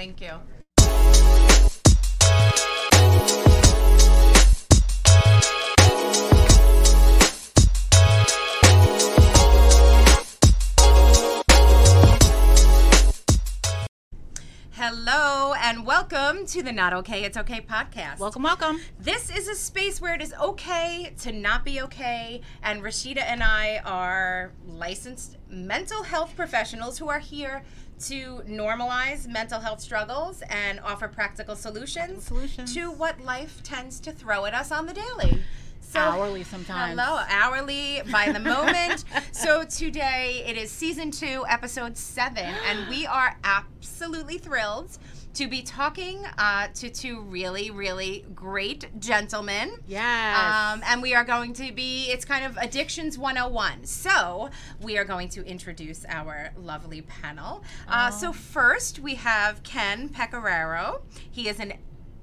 Thank you. Hello and welcome to the Not Okay It's Okay podcast. Welcome, welcome. This is a space where it is okay to not be okay, and Rashida and I are licensed mental health professionals who are here to normalize mental health struggles and offer practical solutions, solutions. to what life tends to throw at us on the daily. So, Hourly sometimes. Hello, hourly by the moment. so today it is season two, episode seven, and we are absolutely thrilled to be talking uh, to two really, really great gentlemen. Yes. Um, and we are going to be, it's kind of Addictions 101. So we are going to introduce our lovely panel. Uh, so first we have Ken Pecoraro. He is an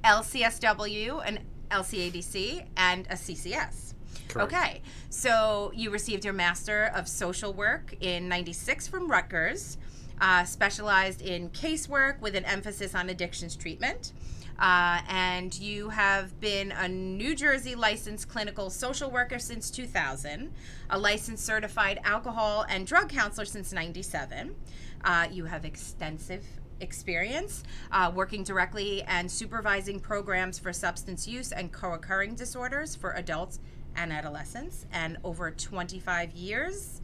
LCSW, an LCADC, and a CCS. Correct. Okay, so you received your Master of Social Work in 96 from Rutgers, uh, specialized in casework with an emphasis on addictions treatment. Uh, and you have been a New Jersey licensed clinical social worker since 2000, a licensed certified alcohol and drug counselor since 97. Uh, you have extensive experience uh, working directly and supervising programs for substance use and co occurring disorders for adults and adolescents, and over 25 years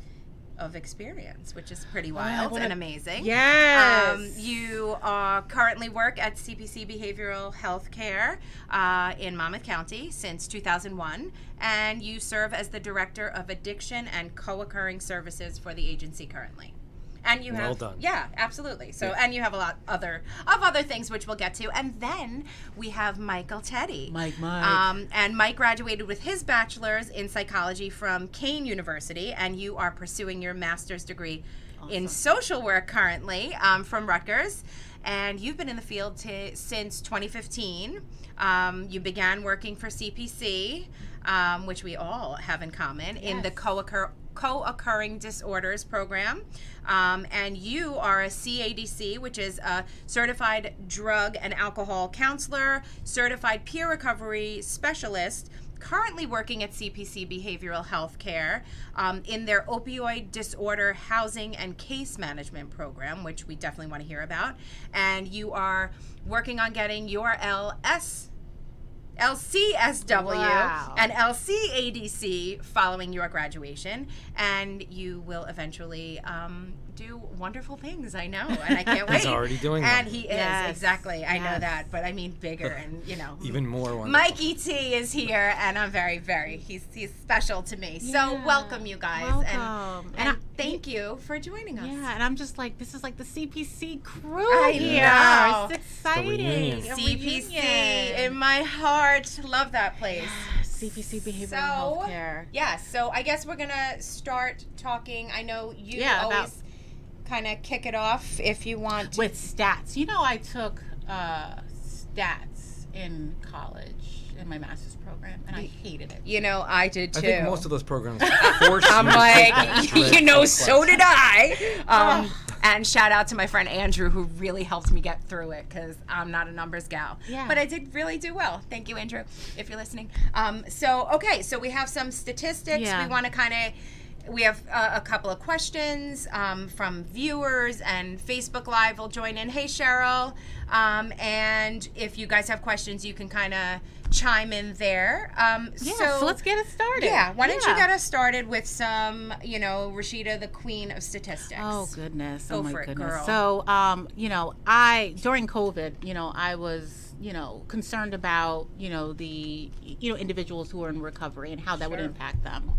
of experience, which is pretty wild what and amazing. Yes. Um, you uh, currently work at CPC Behavioral Health Care uh, in Monmouth County since 2001, and you serve as the Director of Addiction and Co occurring Services for the agency currently. And you Well have, done. yeah, absolutely. So, Yeah. and you have a lot other of other things which we'll get to, and then we have Michael Teddy. Mike, Mike. Um, and Mike graduated with his bachelor's in psychology from Kean University, and you are pursuing your master's degree in social work currently um, from Rutgers. And you've been in the field to, since 2015. Um, you began working for CPC, um, which we all have in common, in the Yes. Co-occur co-occurring disorders program um, and you are a cadc which is a certified drug and alcohol counselor certified peer recovery specialist currently working at cpc behavioral health care um, in their opioid disorder housing and case management program which we definitely want to hear about. And you are working on getting your ls LCSW Wow. and LCADC following your graduation, and you will eventually um, do wonderful things. I know, and I can't wait. He's already doing and them. he is Yes. exactly. I know that, but I mean bigger, and you know, Even more wonderful. Mikey T is here, and I'm very, very he's he's special to me. So welcome, you guys, Welcome. and And and, I- thank you for joining us. yeah, and I'm just like, this is like the CPC crew I here. know. It's exciting. reunion. CPC reunion. in my heart. Love that place. CPC Behavioral So, Healthcare. Yeah, so I guess we're gonna start talking. I know you Yeah, about- always kind of kick it off if you want. With stats. You know, I took uh, stats in college in my master's program, and I hated it. you know, I did too. I think most of those programs force I'm you like, you know, so did I. Um, and shout out to my friend Andrew, who really helped me get through it because I'm not a numbers gal. Yeah. But I did really do well. Thank you, Andrew, if you're listening. Um, so, okay, so we have some statistics. Yeah. We want to kind of. We have uh, a couple of questions um, from viewers, and Facebook Live will join in. Hey, Cheryl. Um, and if you guys have questions, you can kind of chime in there. Um, Yeah, so, let's get it started. yeah, why don't you get us started with some, you know, Rashida, the queen of statistics? Oh goodness! Go oh my for it, goodness! girl. So, um, you know, I during COVID, you know, I was, you know, concerned about, you know, the, you know, individuals who are in recovery and how that would impact them.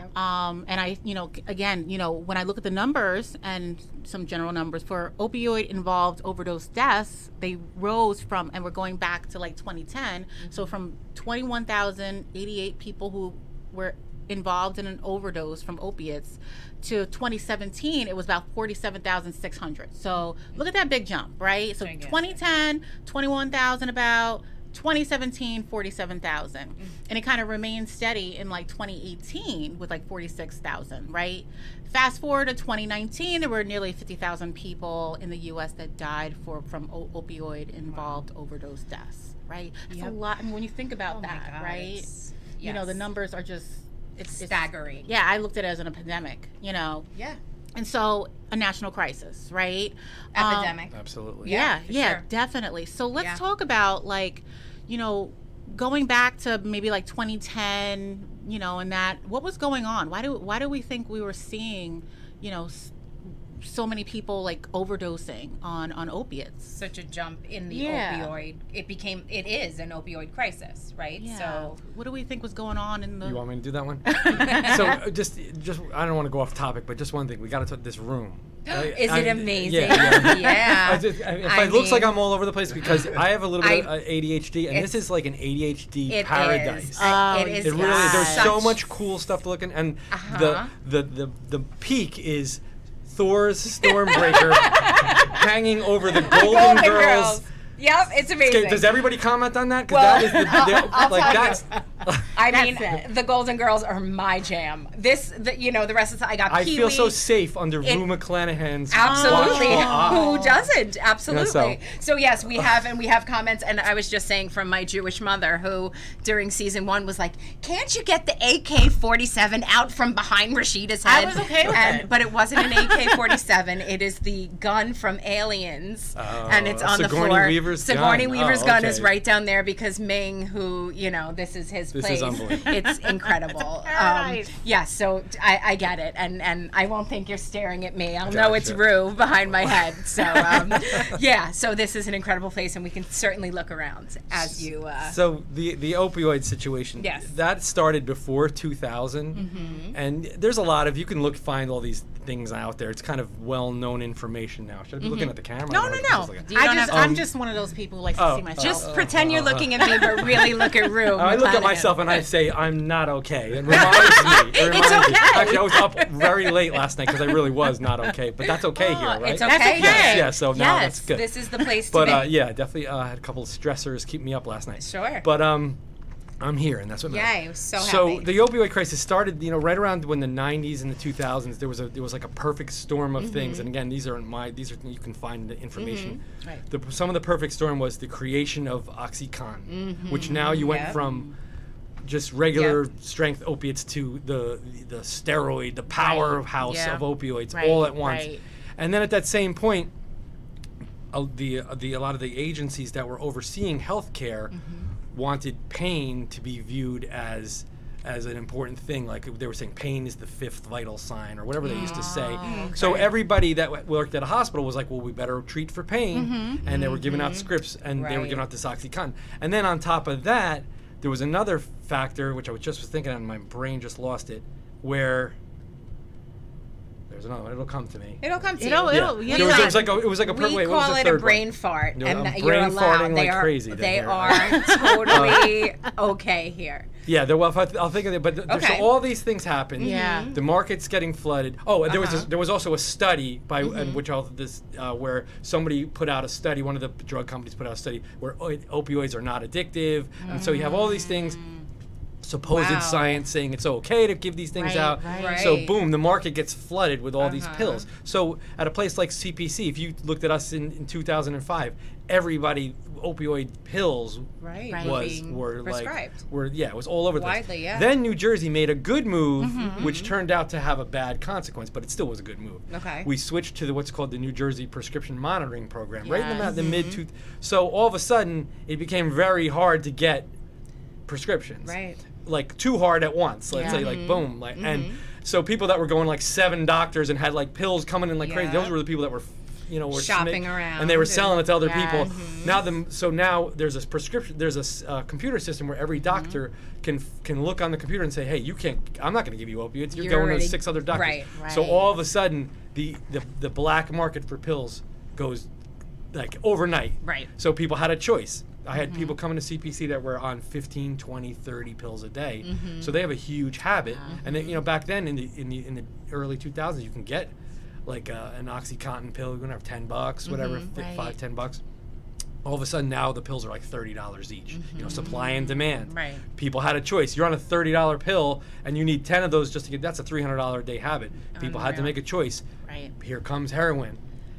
Yep. Um, and I, you know, again, you know, when I look at the numbers and some general numbers for opioid involved overdose deaths, they rose from, and we're going back to like 2010. So from 21,088 people who were involved in an overdose from opiates to 2017 it was about 47,600 so look at that big jump right? So 2010 21,000 about 2017 47,000 Mm. and it kind of remained steady in like 2018 with like 46,000 right? Fast forward to 2019 there were nearly 50,000 people in the US that died for from opioid involved overdose deaths right? That's a lot I mean, when you think about Oh that right? It's- you know the numbers are just it's, it's staggering. yeah I looked at it as an epidemic you know? Yeah. And so a national crisis right Um, Epidemic. Absolutely. yeah, for yeah, sure. definitely. So let's Yeah. talk about like, you know, going back to maybe like 2010, you know, and that what was going on? Why do why do we think we were seeing, you know, s- so many people like overdosing on on opiates? Such a jump in the Yeah. opioid. It became. It is an opioid crisis, right? So. what do we think was going on in the You want me to do that one? so uh, just, just I don't want to go off topic, but just one thing. We got to talk this room. I- Is it I- amazing? Yeah. yeah. Yeah. I just, I- if I it looks like I'm all over the place because I have a little bit I- of uh, ADHD, and this is like an ADHD It paradise. is. Oh, it is. It really there's Yes. so much cool stuff to look at, and Uh-huh. the, the the the peak is Thor's Stormbreaker hanging over the Golden, Golden Girls. Girls. Yep, it's amazing. Okay, does everybody comment on that? Because Well, that is the, the I'll like tell you. that's. I mean, it. the Golden Girls are my jam. This, the, you know, the rest of the I got. I Pee feel so safe under It- Rue McClanahan's Absolutely. watchful eye. Who doesn't? Absolutely. Yeah, so. yes, we have and we have comments and I was just saying from my Jewish mother who during season 1 was like, "Can't you get the AK-47 out from behind Rashida's head?" I head?" was okay with and, it. But it wasn't an AK-47. it is the gun from Aliens oh, and it's Oh, on the Sigourney floor. Weaver's Sigourney gun. Weaver's Oh, gun is right down there because Ming who, you know, this is his This place. is unbelievable. It's incredible. um, yeah, so I, I get it, and and I won't think you're staring at me. I'll know it's Gotcha. Rue behind my head. So um, yeah, so this is an incredible place, and we can certainly look around as you. Uh, So the the opioid situation. Yes. That started before 2000, Mm-hmm. and there's a lot of you can look find all these things out there. It's kind of well known information now. Should I be looking at the camera? Mm-hmm. No, no, no. what this is Do you I don't just have- I'm Um, just one of those people who likes oh, to see myself. just oh, pretend you're oh, looking at me, but really look at Rue. I look at McClanahan. myself and I say I'm not okay. It reminds me. It It's reminds me. okay. Actually, I was up very late last night because I really was not okay. But that's okay here, Oh, right? It's okay. That's okay. Yes, yeah. So now yes, that's good. this is the place but to be. uh, yeah, definitely uh, had a couple of stressors keep me up last night. Sure. But um, I'm here, and that's what matters. Yay, so So happy. the opioid crisis started, you know, right around when the 90s and the 2000s. There was a there was like a perfect storm of things. Mm-hmm. And again, these aren't my these are you can find the information. Right. The, some of the perfect storm was the creation of OxyContin, which now you went Mm-hmm. Yep. from just regular Yep. strength opiates to the the steroid, the powerhouse Yeah. of opioids Right, all at once. right. And then at that same point, uh, the uh, the a lot of the agencies that were overseeing healthcare Mm-hmm. Wanted pain to be viewed as as an important thing like they were saying pain is the fifth vital sign or whatever they used to say. Oh, so everybody that w- worked at a hospital was like well we better treat for pain. And they were giving out scripts and they were Mm-hmm. Giving out this oxycontin and then on top of that there was another factor which i was just was thinking and my brain just lost it where there's another one it'll come to me It'll come to It'll- you. it'll- yeah. There was, it was like a, it was like a per- we wait, what was call the it a third one? brain fart, No, and I'm you're brain allowed. farting they like are, crazy then They here. are totally okay here. Yeah, there, well, if I, I'll think of it, but th- Okay. so all these things happen. Yeah. the market's getting flooded. Oh, and there was Uh-huh. a, there was also a study by and which I'll this uh, where somebody put out a study. One of the drug companies put out a study where o- opioids are not addictive, and so you have all these things. Supposed Wow. science saying it's okay to give these things Right, out. right. So boom, the market gets flooded with all these Uh-huh. pills. So at a place like CPC, if you looked at us in, in 2005, everybody opioid pills Right. Right. was Being were like were yeah it was all over the place. Widely, yeah. Then New Jersey made a good move, Mm-hmm. which turned out to have a bad consequence, but it still was a good move. Okay. We switched to the, what's called the New Jersey Prescription Monitoring Program, right in the, Yes. the mid two. So all of a sudden, it became very hard to get prescriptions. Right. Like too hard at once. Let's Yeah. say Mm-hmm. like boom, like and so people that were going like seven doctors and had like pills coming in like crazy. Those were the people that were. You know, were Shopping smi- around and they were selling it to other Yes. people. Mm-hmm. Now the so now there's a prescription. There's a uh, computer system where every doctor Mm-hmm. can can look on the computer and say, "Hey, you can't. I'm not going to give you opiates. You're, You're going already- to six other doctors." right, So all of a sudden, the, the the black market for pills goes like overnight. Right. So people had a choice. I had people coming to CPC that were on 15, 20, 30 pills a day. So they have a huge habit. And then, you know, back then in the in the in the early 2000s, you can get like uh, an OxyContin pill. You're gonna have 10 bucks, whatever, fi- Right. five, 10 bucks. all of a sudden now the pills are like thirty dollars each. You know, supply and demand. Mm-hmm. Right. People had a choice. You're on a thirty dollar pill, and you need ten of those just to get. That's a three hundred dollar a day habit. People had to make a choice. Right. Here comes heroin,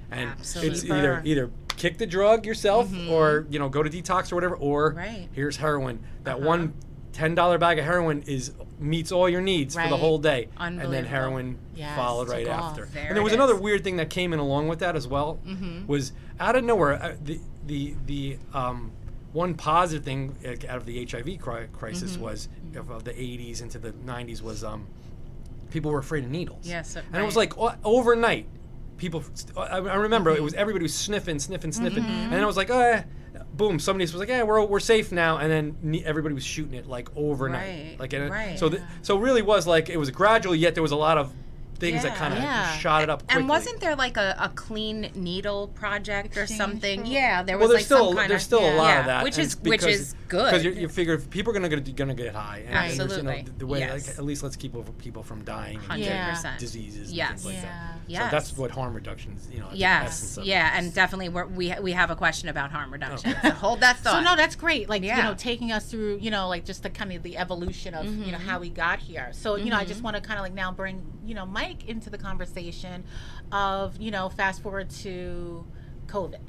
and it's either either kick the drug yourself, or you know go to detox or whatever, or Mm-hmm. Right. here's heroin. That Uh-huh. one ten dollar bag of heroin is meets all your needs for the whole day, and then heroin Yes, followed right off. after. There and there was another weird thing that came in along with that as well. Mm-hmm. Was out of nowhere uh, the the the um, one positive thing out of the HIV cri- crisis Mm-hmm. was of, of the 80s into the 90s was um, people were afraid of needles. Yes, uh, and it was like o- overnight. People, I, I remember it was everybody was sniffing, sniffing, sniffing, and then it was like, uh, boom, somebody was like, yeah, we're we're safe now, and then everybody was shooting it like overnight, Right, like and right. so th- so it really was like it was gradual, yet there was a lot of things that kind of Yeah. shot it up quickly. And wasn't there like a, a clean needle project or something? program? Yeah, there well, was there's like still some kind there's of still a lot yeah, of that, which is it's which is good. because you, you figure if people are gonna get, gonna get high, and, and you know, Absolutely. the, the way Yes. like, at least let's keep people from dying and Hundred getting Yeah. percent. diseases and things like that. Yeah. So that's what harm reduction is, you know. Yes, essence of it. yeah, and definitely we're, we we have a question about harm reduction. So hold that thought. So no, that's great. Like you know, taking us through, you know, like just the kind of the evolution of you know mm-hmm. how we got here. So you know, I just mm-hmm. want to kind of like now bring you know Mike into the conversation of you know fast forward to COVID,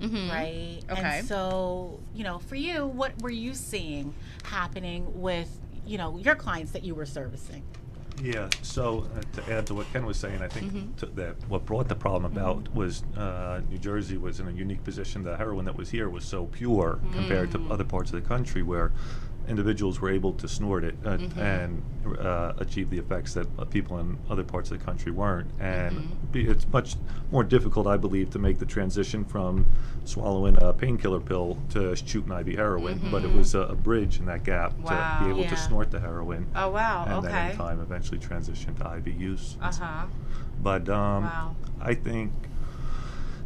Mhm. right? Okay. And so you know, for you, what were you seeing happening with you know your clients that you were servicing? Yeah, so uh, to add to what Ken was saying, I think Mm-hmm. that what brought the problem about was uh, New Jersey was in a unique position. The heroin that was here was so pure compared Mm. to other parts of the country where individuals were able to snort it uh, Mm-hmm. and uh, achieve the effects that uh, people in other parts of the country weren't. And Mm-hmm. be, it's much more difficult, I believe, to make the transition from swallowing a painkiller pill to shooting IV heroin. But it was a, a bridge in that gap Mm-hmm. Wow. to be able Yeah. to snort the heroin Oh wow. and then in time eventually transition to IV use. Uh huh. But um, Wow. I think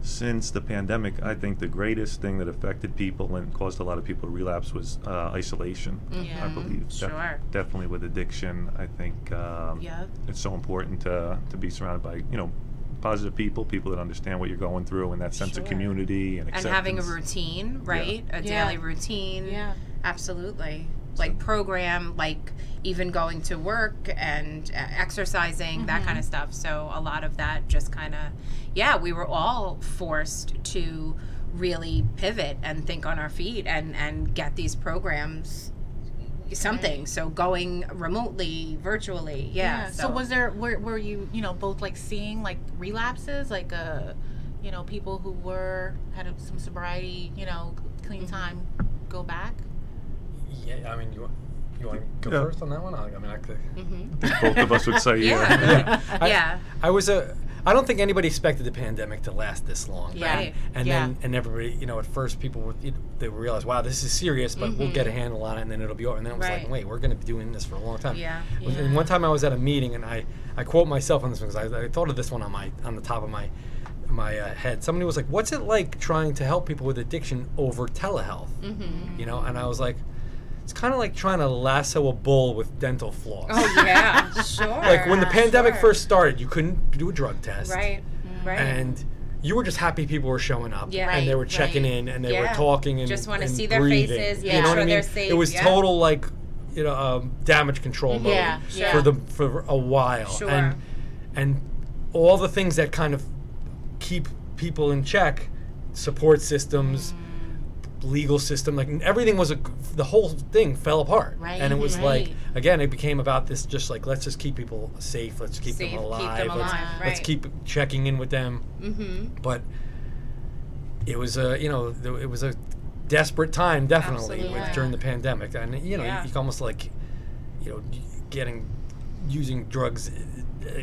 since the pandemic, I think the greatest thing that affected people and caused a lot of people to relapse was uh, isolation. I Mhm. believe Def- Sure. definitely with addiction. I think um, Yep. it's so important to to be surrounded by you know positive people, people that understand what you're going through, and that sense of community and And having a routine, right? A Yeah. daily routine. Yeah. Absolutely. Like program, like even going to work and uh, exercising, that kind of stuff. So a lot of that just kind of, yeah, we were all forced to really pivot and think on our feet and and get these programs something. So going remotely, virtually, yeah. So, was there were, were you you know both like seeing like relapses like uh you know people who were had a- some sobriety you know clean time go back? Yeah, I mean, you want you want to go Yeah. first on that one? I, I mean, I could. Mhm. Both of us would say Yeah. yeah. I, Yeah. I was a. I don't think anybody expected the pandemic to last this long. Yeah. Right. And Yeah. then and everybody, you know, at first people would you know, they would realize, wow, this is serious, but we'll get a handle on it, and then it'll be over. And then it was Mm-hmm. Right. like, wait, we're going to be doing this for a long time. Yeah. Yeah. And one time I was at a meeting, and I I quote myself on this one because I, I thought of this one on my on the top of my my uh, head. Somebody was like, "What's it like trying to help people with addiction over telehealth?" Mm-hmm. You know, and I was like, "It's kind of like trying to lasso a bull with dental floss." Oh yeah, sure. like when the pandemic sure. first started, you couldn't do a drug test, Right. Right. And you were just happy people were showing up, Yeah. and they were checking right. in, and they were talking, and Just wanna see their breathing. faces, You make know what sure I mean? they're safe, It was yeah. total like you know um, damage control mode Yeah, for the for a while, Sure. and and all the things that kind of keep people in check, support systems. Mm. Legal system like everything was a the whole thing fell apart. Right, and it was like again it became about this just like let's just keep people safe let's keep Safe, them keep alive, let's, alive, let's keep checking in with them. Mm-hmm. but it was a you know it was a desperate time definitely with, during the pandemic. And you know Yeah. you, you almost like you know getting using drugs uh,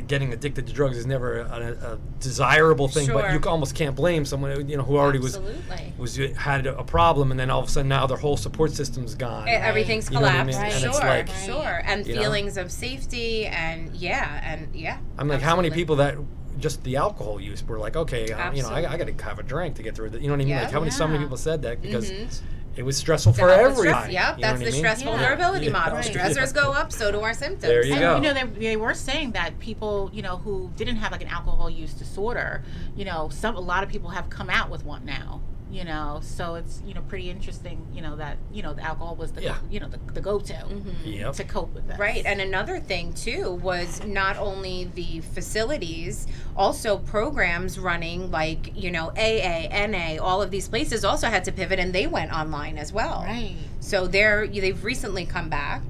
getting addicted to drugs is never a, a desirable thing but you almost can't blame someone you know who already was Absolutely. was had a problem and then all of a sudden now their whole support system's gone E- Everything's You what I collapsed. mean? Right. And it's Sure, like- sure. And You know? feelings of safety and yeah, and yeah. I'm like, how many people that just the alcohol use were like, okay, uh, you know, I, I got to have a drink to get through it. You know what I mean? Yeah. like, how many so many people said that because Mhm. It was stressful To for help with stress- Yep, you that's the I mean? stress Yeah. vulnerability Yeah. model. Right. Stressors go up, so do our symptoms. There you and go. you know they, they were saying that people you know who didn't have like an alcohol use disorder you know some a lot of people have come out with one now You know, so it's you know pretty interesting. You know that you know the alcohol was the Yeah. you know the, the go to mm-hmm. Yep. to cope with that. Right, and another thing too was not only the facilities, also programs running like you know AA, NA, all of these places also had to pivot, and they went online as well. Right. So they're they've recently come back.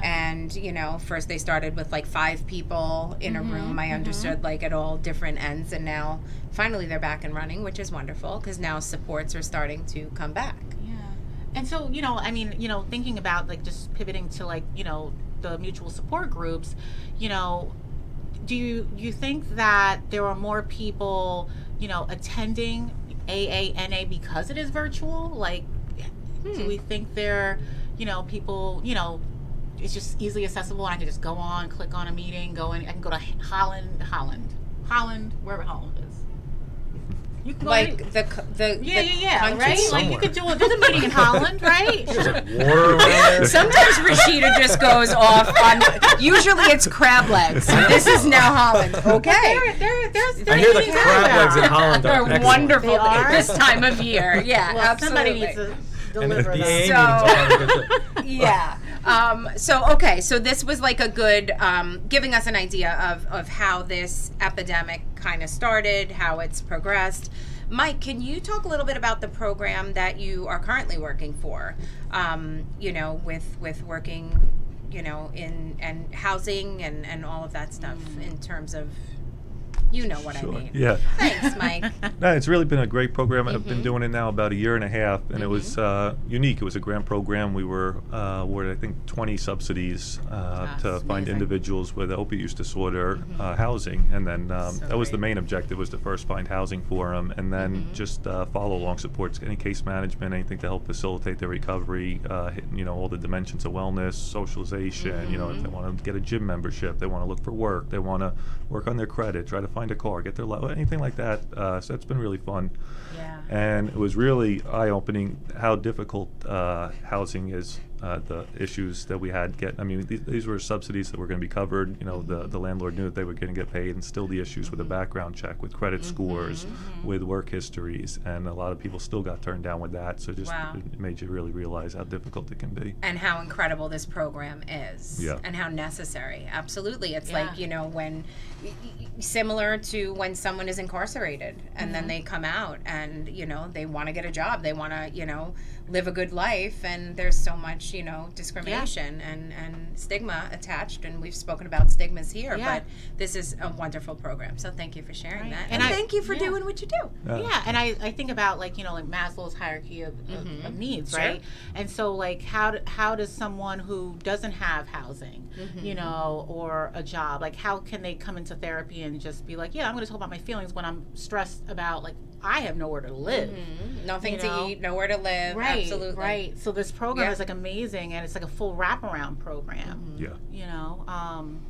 Yeah. And you know, first they started with like five people in a mm-hmm, room. I mm-hmm. understood like at all different ends, and now finally they're back and running, which is wonderful because now supports are starting to come back. Yeah. And so, you know, I mean, you know, thinking about like just pivoting to like, you know, the mutual support groups, you know, do you you think that there are more people, you know, attending AANA because it is virtual? Like do hmm. we think there, you know, people, you know, it's just easily accessible and I can just go on, click on a meeting, go in, I can go to Holland, Holland, Holland, wherever Holland is. You can go Like to- the the yeah, the yeah, yeah, country- right? Like you could do a, there's a meeting in Holland, right? Water. Sometimes Rashida just goes off on. Usually it's crab legs. This is now Holland. Okay. There, there, there's, I there's hear the crab legs in Holland are They're excellent. wonderful They are? this time of year. Yeah, Well, absolutely. somebody needs to And the deliver AA them. So- are always good too. yeah. Um, so okay, so this was like a good um, giving us an idea of of how this epidemic kind of started, how it's progressed. Mike, can you talk a little bit about the program that you are currently working for? Um, you know, with with working, you know, in and housing and and all of that stuff in terms of, you know what Sure. I mean. Yeah. Thanks, Mike. No, it's really been a great program. I've Mm-hmm. been doing it now about a year and a half, and it was uh, unique. It was a grant program. We were uh, awarded, I think, 20 subsidies uh, to find individuals with opiate use disorder uh, housing, and then um, So that was the main objective was to first find housing for them, and then just uh, follow along supports, any case management, anything to help facilitate their recovery, uh, hitting you know all the dimensions of wellness, socialization. You know, if they want to get a gym membership, they want to look for work, they want to work on their credit, try to find a car, get their li- anything like that. Uh, so that's been really fun Yeah. and it was really eye-opening how difficult uh, housing is. Uh, the issues that we had get. I mean, these, these were subsidies that were going to be covered. You know, the, the landlord knew that they were going to get paid, and still the issues with the background check, with credit mm-hmm. scores, mm-hmm. with work histories, and a lot of people still got turned down with that. So just Wow. it made you really realize how difficult it can be. and how incredible this program is Yeah. and how necessary absolutely it's Yeah. like you know when y- y- similar to when someone is incarcerated and then mm-hmm. they come out and you know they want to get a job they want to you know live a good life and there's so much you know discrimination and and stigma attached and we've spoken about stigmas here Yeah. but this is a wonderful program. So thank you for sharing Right. that. And and, I- thank you for yeah. doing what you do. Yeah. And I, I think about like you know like maslow's hierarchy of, of, of mm-hmm. needs Sure. right? And so like how do, how does someone who doesn't have housing mm-hmm. you know or a job like how can they come into therapy and just be like yeah i'm going to talk about my feelings when i'm stressed about like i have nowhere to live. Mm-hmm. Nothing You to eat nowhere to live right absolutely right so this program Yeah. is like amazing and it's like a full wraparound program yeah. you know um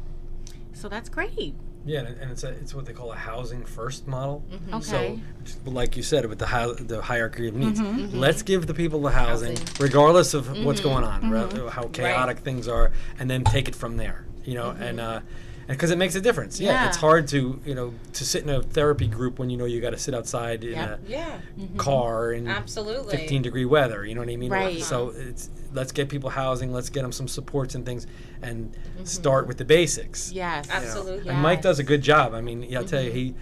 so that's great Yeah, and and it's a, it's what they call a housing first model. okay So, like you said, with the hi- the hierarchy of needs, Mm-hmm. let's give the people the housing, regardless of what's going on, Mm-hmm. ra- how chaotic things are, and then take it from there. You know, and uh, because it makes a difference. Yeah, it's Mm-hmm. Hard to you know to sit in a therapy group when you know you got to sit outside in Yeah. a yeah mm-hmm. car in absolutely 15 degree weather. You know what I mean? Right. So it's let's get people housing, let's get them some supports and things, and mm-hmm. start with the basics. yes you know. Absolutely. And Mike does a good job. I mean, yeah, I'll tell you, mm-hmm. he.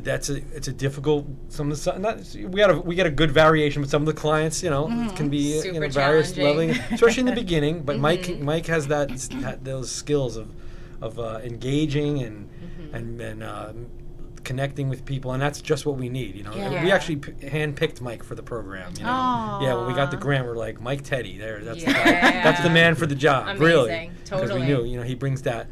That's a it's a difficult some of the not we got a we get a good variation, but some of the clients you know can be you Super know various challenging. leveling, especially in the beginning. But Mike Mike has that had those skills of of uh, engaging and and and uh, connecting with people, and that's just what we need. You know, And we actually p- handpicked Mike for the program. You know, yeah, when we got the grant, we're like Mike Teddy. There, that's the guy. That's the man for the job. Really, Amazing. because we knew you know he brings that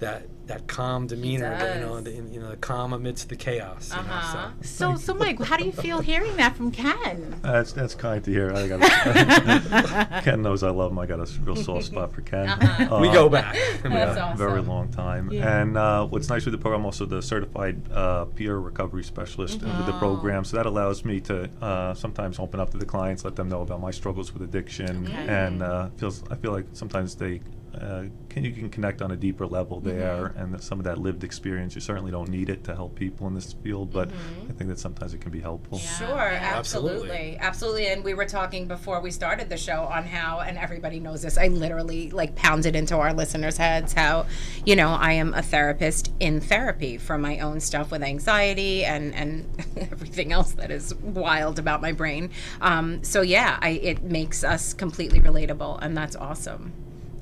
that that calm demeanor, the, you know, the, you know, the calm amidst the chaos. Uh-huh. know, so. So, so Mike, how do you feel hearing that from Ken? That's that's kind to hear. I got Ken knows I love him. I got a real soft spot for Ken. Uh-huh. we Uh, go back. That's yeah, awesome. very long time. Yeah. And uh, what's nice with the program, also the certified uh, peer recovery specialist with the program, so that allows me to uh, sometimes open up to the clients, let them know about my struggles with addiction, Okay. and uh, feels I feel like sometimes they uh, can you can connect on a deeper level there, and that some of that lived experience. You certainly don't need it to help people in this field, but I think that sometimes it can be helpful. Sure, Yeah. absolutely. Absolutely. absolutely. And we were talking before we started the show on how, and everybody knows this, I literally like pounded into our listeners' heads how, you know, I am a therapist in therapy for my own stuff with anxiety and, and everything else that is wild about my brain. Um, so, yeah, I, it makes us completely relatable, and that's awesome.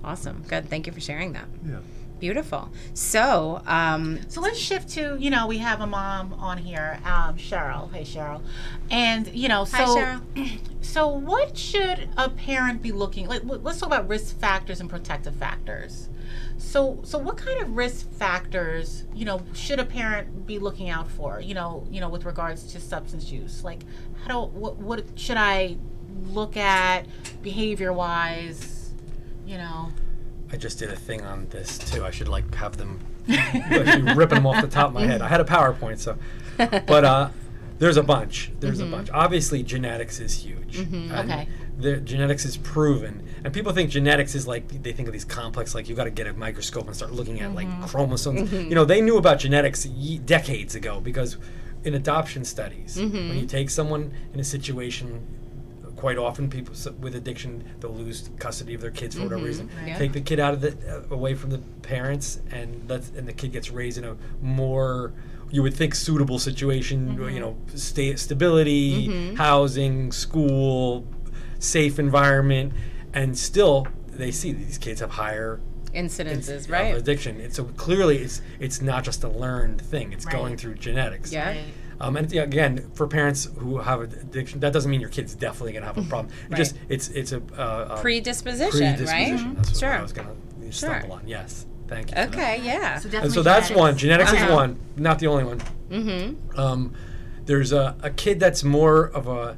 Awesome. Good. Thank you for sharing that. Yeah. Beautiful. So, um, So let's shift to, you know, we have a mom on here, um, Cheryl. Hey, Cheryl. And, you know, so Hi, so what should a parent be looking like let's talk about risk factors and protective factors. So so what kind of risk factors, you know, should a parent be looking out for, you know, you know with regards to substance use? Like how do what what should I look at behavior wise, you know? I just did a thing on this too. I should like have them actually ripping them off the top of my head. I had a PowerPoint, so but uh, there's a bunch. There's a mm-hmm. bunch. Obviously, genetics is huge. Mm-hmm. And Okay. The genetics is proven, and people think genetics is like they think of these complex, like you got to get a microscope and start looking at like mm-hmm. chromosomes. You know, they knew about genetics ye- decades ago because in adoption studies, when you take someone in a situation quite often people with addiction they'll lose custody of their kids for whatever mm-hmm. reason Yeah. take the kid out of the uh, away from the parents and let and the kid gets raised in a more you would think suitable situation you mm-hmm. know sta- stability mm-hmm. housing school safe environment and still they see these kids have higher incidences, of right? addiction it's so clearly it's it's not just a learned thing it's going through genetics Yeah. Right. Um, and yeah, again, for parents who have addiction, that doesn't mean your kid's definitely going to have a problem. It Right. Just it's it's a, uh, a Predisposition, predisposition. right? That's what Sure. I was going to stumble on. Yes, thank you. for that. Okay, yeah. So And definitely so that's one. Genetics is Uh-huh. one, not the only one. Mm-hmm. Um, there's a, a kid that's more of a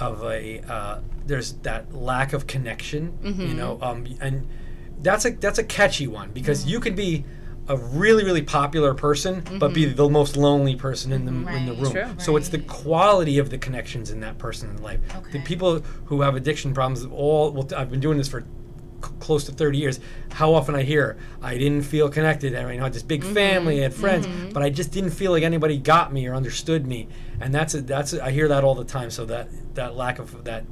of a uh, there's that lack of connection, Mm-hmm. you know, um, and that's a that's a catchy one because Mm-hmm. you could be a really really popular person but be the most lonely person in the in the room. Mm-hmm. True. So it's the quality of the connections in that person's life. The people who have addiction problems all well, I've been doing this for c- close to 30 years. How often i hear i didn't feel connected. I mean i had this big family i had friends but i just didn't feel like anybody got me or understood me. And that's a, that's a, i hear that all the time. So that that lack of that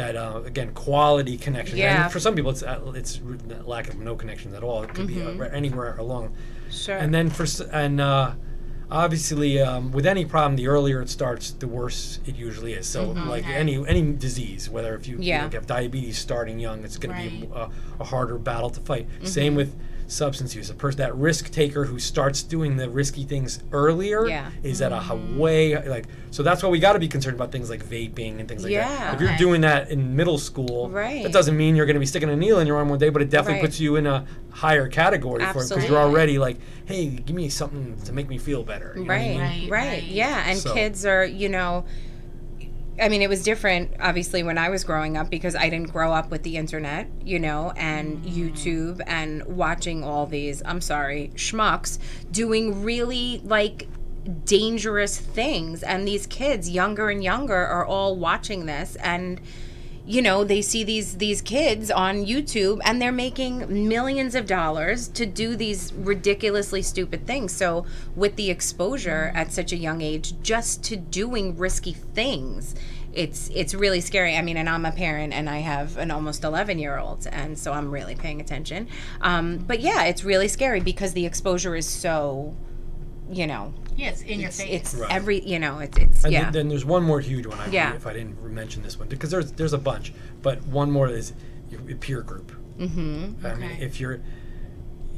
that uh, again quality connection Yeah. and for some people it's uh, it's lack of no connections at all. It could be uh, anywhere along. Sure. and then for and uh, obviously um, with any problem the earlier it starts the worse it usually is. So like Okay. any any disease whether if you, you know, have diabetes starting young it's going to be a, a harder battle to fight. Same with substance use a person that risk taker who starts doing the risky things earlier Yeah. is at a mm-hmm. h- way like so that's why we got to be concerned about things like vaping and things like Yeah. that if you're doing that in middle school Right. that doesn't mean you're going to be sticking a needle in your arm one day but it definitely Right. puts you in a higher category for it because you're already like hey give me something to make me feel better you know I right, mean? right, Right, right. Yeah, and So- kids are, you know, I mean, it was different, obviously, when I was growing up because I didn't grow up with the internet, you know, and YouTube and watching all these, I'm sorry, schmucks doing really like dangerous things. And these kids, younger and younger, are all watching this and you know they see these these kids on YouTube and they're making millions of dollars to do these ridiculously stupid things. So with the exposure at such a young age just to doing risky things it's it's really scary. I mean and i'm a parent and i have an almost 11 year old and so i'm really paying attention. Um, but yeah it's really scary because the exposure is so you know Yeah, it's in your face. it's Right. every you know it's it's And yeah then, then there's one more huge one. I Yeah. if I didn't mention this one because there's there's a bunch, but one more is your your peer group. Mm-hmm. I mean, Okay. if you're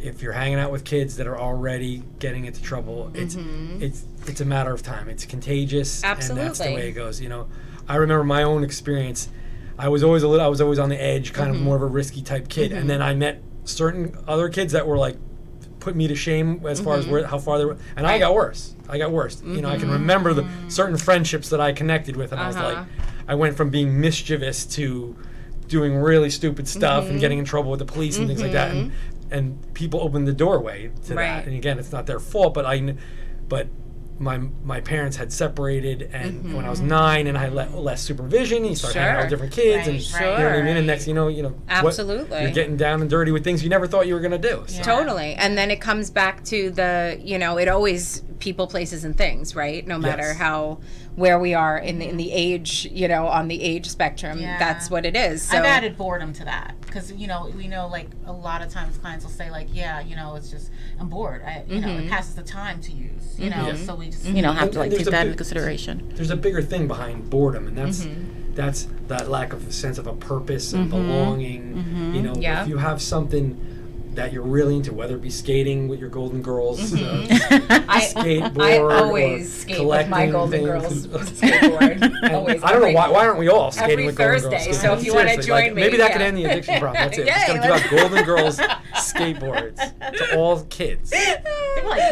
if you're hanging out with kids that are already getting into trouble, it's it's it's a matter of time. It's contagious, and that's the Mm-hmm. Absolutely. way it goes. You know, I remember my own experience. I was always a little. I was always on the edge, kind Mm-hmm. of more of a risky type kid, and then I met certain other kids that were like put me to shame as far as Mm-hmm. where, how far they were, and I got worse. I got worse. You know, I can remember the certain friendships that I connected with, and I was Uh-huh. like, I went from being mischievous to doing really stupid stuff Mm-hmm. and getting in trouble with the police and things like that, and and people opened the doorway to Right. that. And again, it's not their fault, but I, but my my parents had separated, and mm-hmm. when I was nine, and I had le- less supervision, you start hanging out Sure. with different kids, and Right, you know what I mean. And next, you know, you know, what- Absolutely. you're getting down and dirty with things you never thought you were gonna do. So. Yeah. Totally. And then it comes back to the, you know, it always people, places, and things, right? No matter Yes. how where we are in the in the age, you know, on the age spectrum, Yeah. that's what it is. So I've added boredom to that because you know we know like a lot of times clients will say like yeah you know it's just I'm bored I you know Mm-hmm. it passes the time to use you know Yeah. so we just you know have And- to like take that big- into consideration. There's a bigger thing behind boredom, and that's Mm-hmm. that's that lack of a sense of a purpose and belonging. You know, Yeah. if you have something that you're really into, whether it be skating with your Golden Girls, uh, I, skateboard, I always or skate with my Golden things. Girls skateboard. And always. I don't know why. Why aren't we all skating every with Golden Thursday, Girls? so if you wanna join like, me, maybe that could end the addiction problem. That's it. Yay, Just gotta give out Golden Girls skateboards to all kids. Like,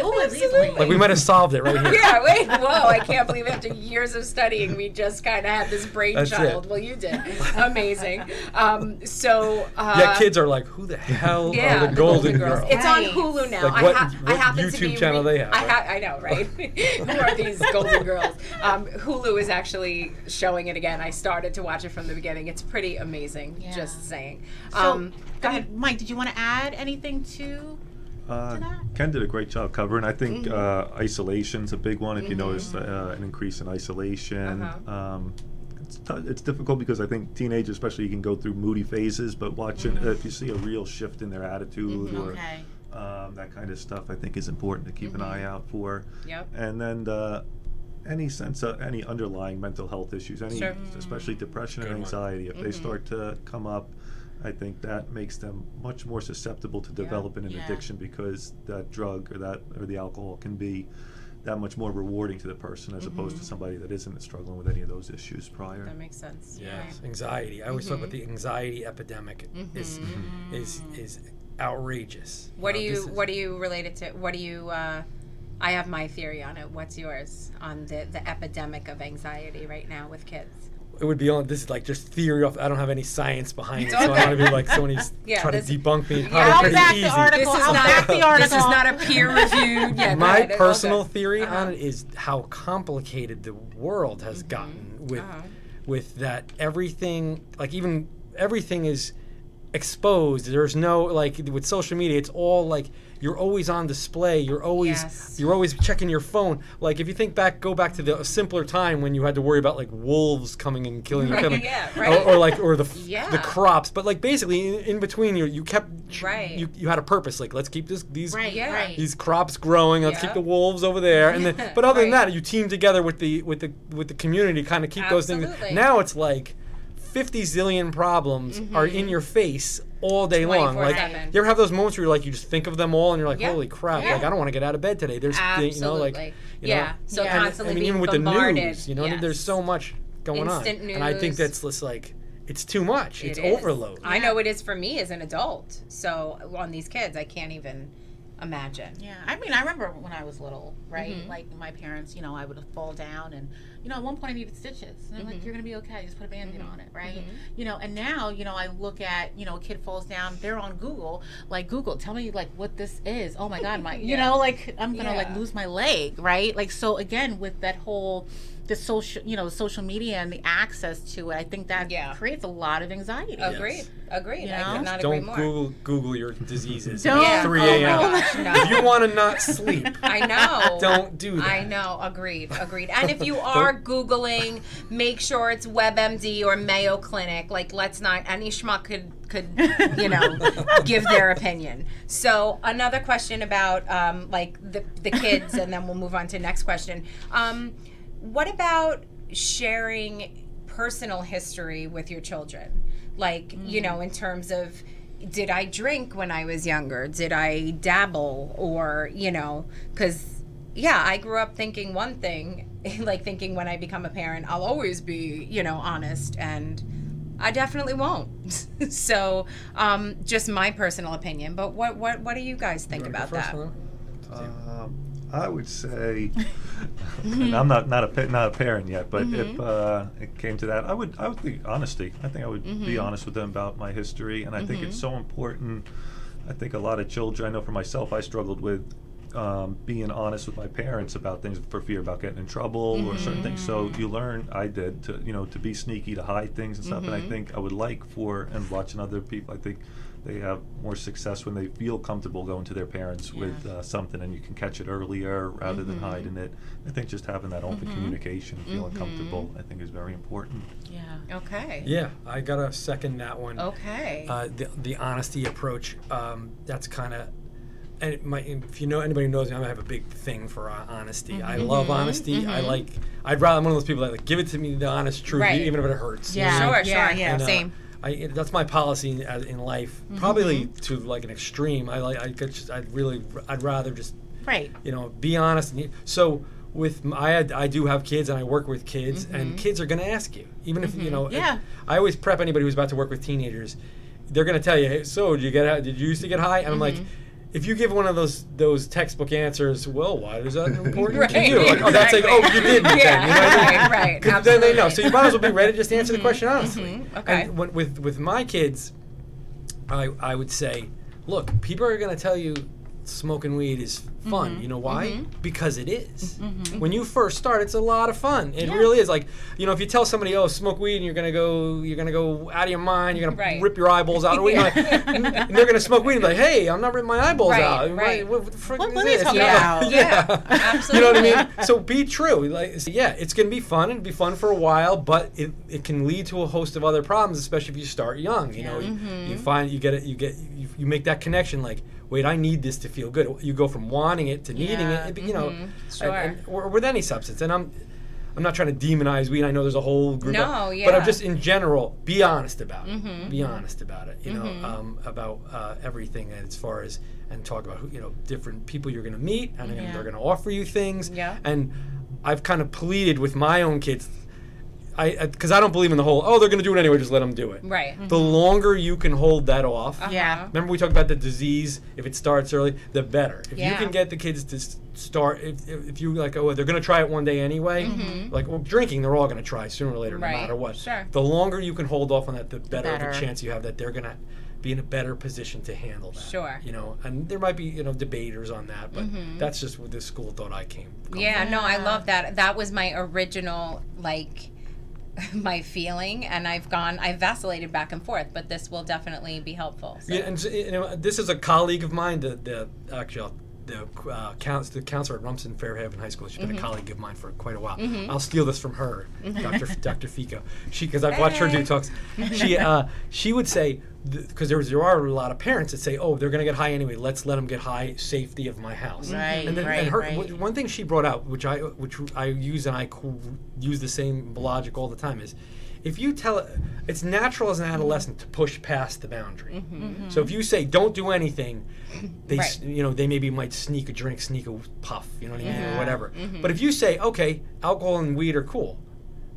"Who are these Absolutely. ladies?" Like we might have solved it right here. yeah, wait, whoa, I can't believe after years of studying, we just kind of had this brainchild. Well, you did. Amazing. Um, so, uh, Yeah, kids are like, who the hell yeah, are the Golden, Girls? It's on Hulu now. Like I, what- ha- I what happen to YouTube be channel they have, I, ha- I know, right? Who are these Golden Girls? Um, Hulu is actually showing it again. I started to watch it from the beginning. It's pretty amazing. Yeah. Just saying. So, Um, go ahead. Mike. Did you want to add anything to? Uh, that? Ken did a great job covering. I think Mm-hmm. uh, isolation's a big one. If you notice uh, an increase in isolation, Uh-huh. um, it's, t- it's difficult because I think teenagers, especially, you can go through moody phases. But watching, Mm-hmm. uh, if you see a real shift in their attitude or Okay. um, that kind of stuff, I think is important to keep an eye out for. Yep. And then uh, any sense of any underlying mental health issues, any Sure. especially depression Good and one. anxiety, if Mm-hmm. they start to come up, I think that makes them much more susceptible to developing an Yeah. addiction because that drug or that or the alcohol can be that much more rewarding to the person as opposed to somebody that isn't struggling with any of those issues prior. Mm-hmm. That makes sense. Yes, anxiety. I always talk about Mm-hmm. the anxiety epidemic is is is outrageous. What do know, you is- What do you relate it to? What do you? Uh, I have my theory on it. What's yours on the the epidemic of anxiety right now with kids? It would be on. This is like just theory off. I don't have any science behind it, It's so I don't want to be like someone who's Yeah, trying this- to debunk me. Yeah, I'll back easy. the article. This is not back the article. This is not a peer reviewed. Yeah, My ahead, personal good. theory Uh-huh. on it is how complicated the world has gotten with Uh-huh. with that everything like even everything is exposed there's no like with social media it's all like you're always on display you're always Yes. you're always checking your phone like if you think back go back to the simpler time when you had to worry about like wolves coming and killing your Right, family yeah, or, right. or like or the f- Yeah. the crops but like basically in, in between you you kept tr- Right. you, you had a purpose like let's keep this these Right. Yeah. Right. these crops growing. Let's keep the wolves over there, and then. But other than that, you team together with the with the with the community, kind of keep those things. Now it's like fifty zillion problems are in mm-hmm. your face all day long. Like 24/7. you ever have those moments where you're like you just think of them all, and you're like, Yeah. holy crap! Yeah. Like I don't want to get out of bed today. There's Absolutely. you know like you yeah. know, So Yeah. constantly I mean, being even with bombarded. the news, you know, yes. there's so much going Instant on, and I think that's just like it's too much. It's It is. overload. I know it is for me as an adult. So on these kids, I can't even imagine. Yeah, I mean, I remember when I was little, right? Mhm. Like my parents, you know, I would fall down, and you know, at one point I needed stitches, and I'm Mhm. like, "You're gonna be okay. Just put a band-aid Mhm. on it, right?" Mhm. You know, and now, you know, I look at, you know, a kid falls down, they're on Google, like Google, tell me like what this is. Oh my God, my, you know, like I'm gonna like lose my leg, right? Like so again with that whole the social, you know, social media and the access to it, I think that Yeah. creates a lot of anxiety. Agreed. Agreed. You I know? could not agree Don't more. Google Google your diseases. Don't- at Yeah. 3 Oh a.m. gosh, no. if you want to not sleep, I know. don't do that. I know. Agreed. Agreed. And if you are Googling, make sure it's WebMD or Mayo Clinic. Like, let's not, any schmuck could, could you know, give their opinion. So, another question about, um, like, the, the kids, and then we'll move on to next question. Um, what about sharing personal history with your children? Like, you know, in terms of, did I drink when I was younger? Did I dabble? Or, you know, because, yeah, I grew up thinking one thing, like thinking when I become a parent, I'll always be, you know, honest. And I definitely won't. so, um, just my personal opinion. But what, what, what do you guys think about that? Lana? I would say, and I'm not not a not a parent yet, but if mm-hmm. uh, it came to that, I would I would think honesty. I think I would be mm-hmm. honest with them about my history, and I think it's mm-hmm. so important. I think a lot of children. I know for myself, I struggled with um, being honest with my parents about things for fear about getting in trouble or certain things. So you learn, I did, to you know, to be sneaky, to hide things and stuff. And I think I would like for and watching other people. I think they have more success when they feel comfortable going to their parents with uh, something, and you can catch it earlier rather than hiding it. I think just having that open communication, feeling comfortable, I think is very important. Yeah. Okay. Yeah, I gotta second that one. Okay. Uh, the the honesty approach. Um, that's kind of. And it might, if you know anybody who knows me, I have a big thing for uh, honesty. I love honesty. I like. I'd rather. I'm one of those people that like give it to me the honest truth, Right. even if it hurts. you Yeah. know? sure, yeah, sure. yeah. And, uh, Same. I, that's my policy in, in life. Mm-hmm. Probably to like an extreme. I like. I could. Just, I'd really. I'd rather just Right. you know be honest. And, so with I had, I do have kids and I work with kids and mm-hmm. kids are going to ask you even if you mm-hmm. know. Yeah. I always prep anybody who's about to work with teenagers. They're going to tell you, hey, so did you get? Did you used to get high? And I'm like. If you give one of those those textbook answers, well, why is that important to Right, you? Like, oh, that's like, oh, you did. Yeah, then, you know what I mean? right, right, Then they know. So you might as well be ready to just answer the question honestly. Mhm, okay. And when, with with my kids, I I would say, look, people are going to tell you smoking weed is fun. Mm-hmm. You know why? Because it is. When you first start, it's a lot of fun. It really is. Like you know, if you tell somebody, oh, smoke weed, and you're gonna go, you're gonna go out of your mind. You're gonna Right. rip your eyeballs out. Know, like, and they're gonna smoke weed and be like, hey, I'm not ripping my eyeballs Right, out. right. What, what the frick What- is what this? talking You know? about? Yeah, You know what I mean? So be true. Like, yeah, it's to be fun and be fun for a while, but it, it can lead to a host of other problems, especially if you start young. You know, you, Mm-hmm. you find you get it, you get you, you make that connection. Like, wait, I need this to feel good. You go from wanting it to needing Yeah, it. You know, mhm, sure. and- or with any substance. And I'm. I'm not trying to demonize weed. I know there's a whole group. No, of, But. I'm just in general, be honest about it. Mm-hmm. Be honest about it. You know, um, about uh, everything as far as and talk about who you know different people you're going to meet and Yeah. they're going to offer you things. Yeah. And I've kind of pleaded with my own kids, I because I, don't believe in the whole oh they're going to do it anyway, just let them do it. Right. The longer you can hold that off. Yeah. Remember we talked about the disease. If it starts early, the better. If you can get the kids to start, if, if if you like, oh, they're going to try it one day anyway. Mhm. Like well, drinking, they're all going to try sooner or later, Mm-hmm. Right. no matter what. Sure. The longer you can hold off on that, the better, better. the chance you have that they're going to be in a better position to handle that. Sure. You know, and there might be you know debaters on that, but that's just what the school thought I came. come Mm-hmm. Yeah, no, I love that. That was my original like my feeling and I've gone I've vacillated back and forth, but this will definitely be helpful. So. Yeah, and you know, this is a colleague of mine. that, the actually, I'll- the uh, counts, the counselor at Rumson Fair Haven High School. She's been Mm-hmm. a colleague of mine for quite a while. I'll steal this from her, Dr. F- Dr. Fico. She because I've watched her do talks. She uh, she would say because there was there are a lot of parents that say, oh, they're going to get high anyway. Let's let them get high. Safety of my house. Right, And, then, right, and her right. w- one thing she brought out, which I which I use and I co- use the same logic all the time is. If you tell it, it's natural as an mm-hmm. adolescent to push past the boundary. Mm-hmm. Mm-hmm. So if you say don't do anything, they Right. you know they maybe might sneak a drink, sneak a puff, you know what I mean, or Yeah. whatever. But if you say okay, alcohol and weed are cool,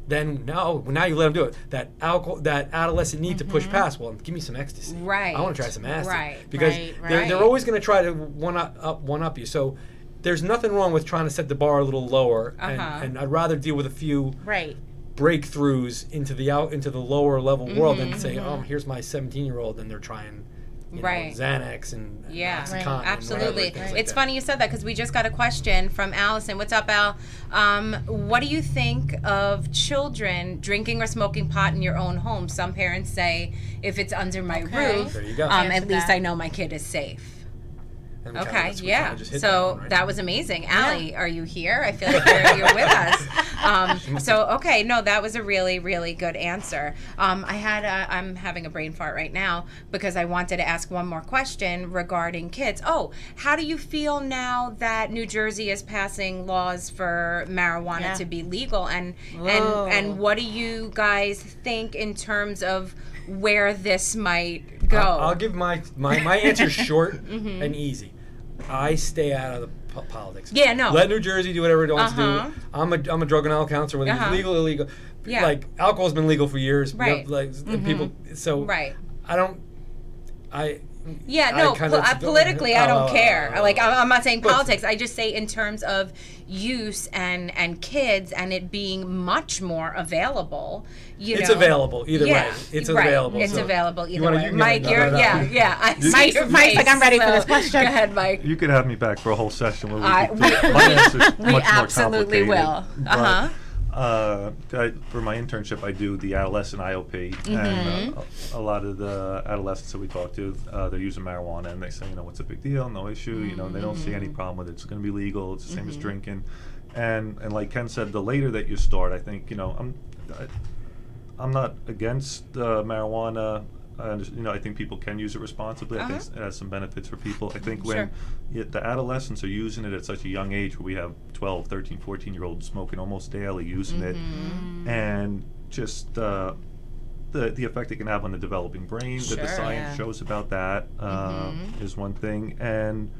then now now you let them do it. That alcohol, that adolescent need to push past. Well, give me some ecstasy. Right. I want to try some acid. Right. Because Right, they're, they're always going to try to one up, up one up you. So. There's nothing wrong with trying to set the bar a little lower, Uh-huh. and, and I'd rather deal with a few Right. Breakthroughs into the out into the lower level world Mm-hmm, than say, oh, here's my 17 year old, and they're trying, you Right. know, Xanax and and Yeah, OxyContin Right. and whatever, Absolutely. things like it's that. funny you said that because we just got a question from Allison. What's up, Al? Um, what do you think of children drinking or smoking pot in your own home? Some parents say if it's under my Okay. roof, There you go. um, at least that. I know my kid is safe. And we kinda- Okay, yeah. kinda So one, right? that was amazing. Allie, are you here? I feel like you're, you're with us. Um, so okay, no, that was a really, really good answer. Um, I had, a, I'm having a brain fart right now because I wanted to ask one more question regarding kids. Oh, how do you feel now that New Jersey is passing laws for marijuana Yeah. to be legal, and Whoa. and and what do you guys think in terms of where this might go? I'll, I'll give my my my answer short Mm-hmm. and easy. I stay out of the po- politics. Yeah, no. Let New Jersey do whatever it wants Uh-huh. to do. I'm a I'm a drug and alcohol counselor, whether Uh-huh. it's legal illegal. Yeah. Like alcohol's been legal for years. Right. Like and people. So Right. I don't. I Yeah, no, kinda- po- uh, politically, I don't Oh, care. oh, oh, like, I'm, I'm not saying politics. I just say in terms of use and and kids and it being much more available. You It's know, available either yeah, way. It's right. available. It's so available you either wanna- way. you Mike, go- you're no, no, yeah, no. yeah. I see Mike's- your Mike's like, face, "I'm ready for this question." Go ahead, Mike. You could have me back for a whole session where we I- could we- do- my we much absolutely complicated, will. Uh-huh. Uh, I, for my internship, I do the adolescent IOP, Mm-hmm. and uh, a, a lot of the adolescents that we talk to, uh, they're using marijuana, and they say, you know, what's a big deal? No issue. You know, they don't see Mm-hmm. any problem with it. It's going to be legal. It's the same as drinking, and and like Ken said, the later that you start, I think, you know, I'm. I, I'm not against uh, marijuana. I you know, I think people can use it responsibly. I think Uh-huh. it has some benefits for people. I think Sure. when the adolescents are using it at such a young age, where we have 12, 13, 14 year olds smoking almost daily, using Mm-hmm. it, and just uh, the the effect it can have on the developing brain. that the science Yeah. shows about that uh, Mhm. is one thing, and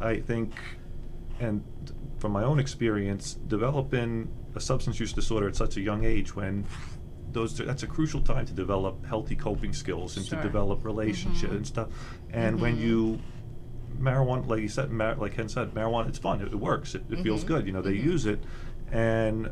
I think, and from my own experience, developing a substance use disorder at such a young age when those that's a crucial time to develop healthy coping skills and Sure. to develop relationships mm-hmm. and stuff. And when mm-hmm. you marijuana, like you said, mar- like Ken said, marijuana, it's fun. It, it works. It, it feels mm-hmm. good. You know, they use it, and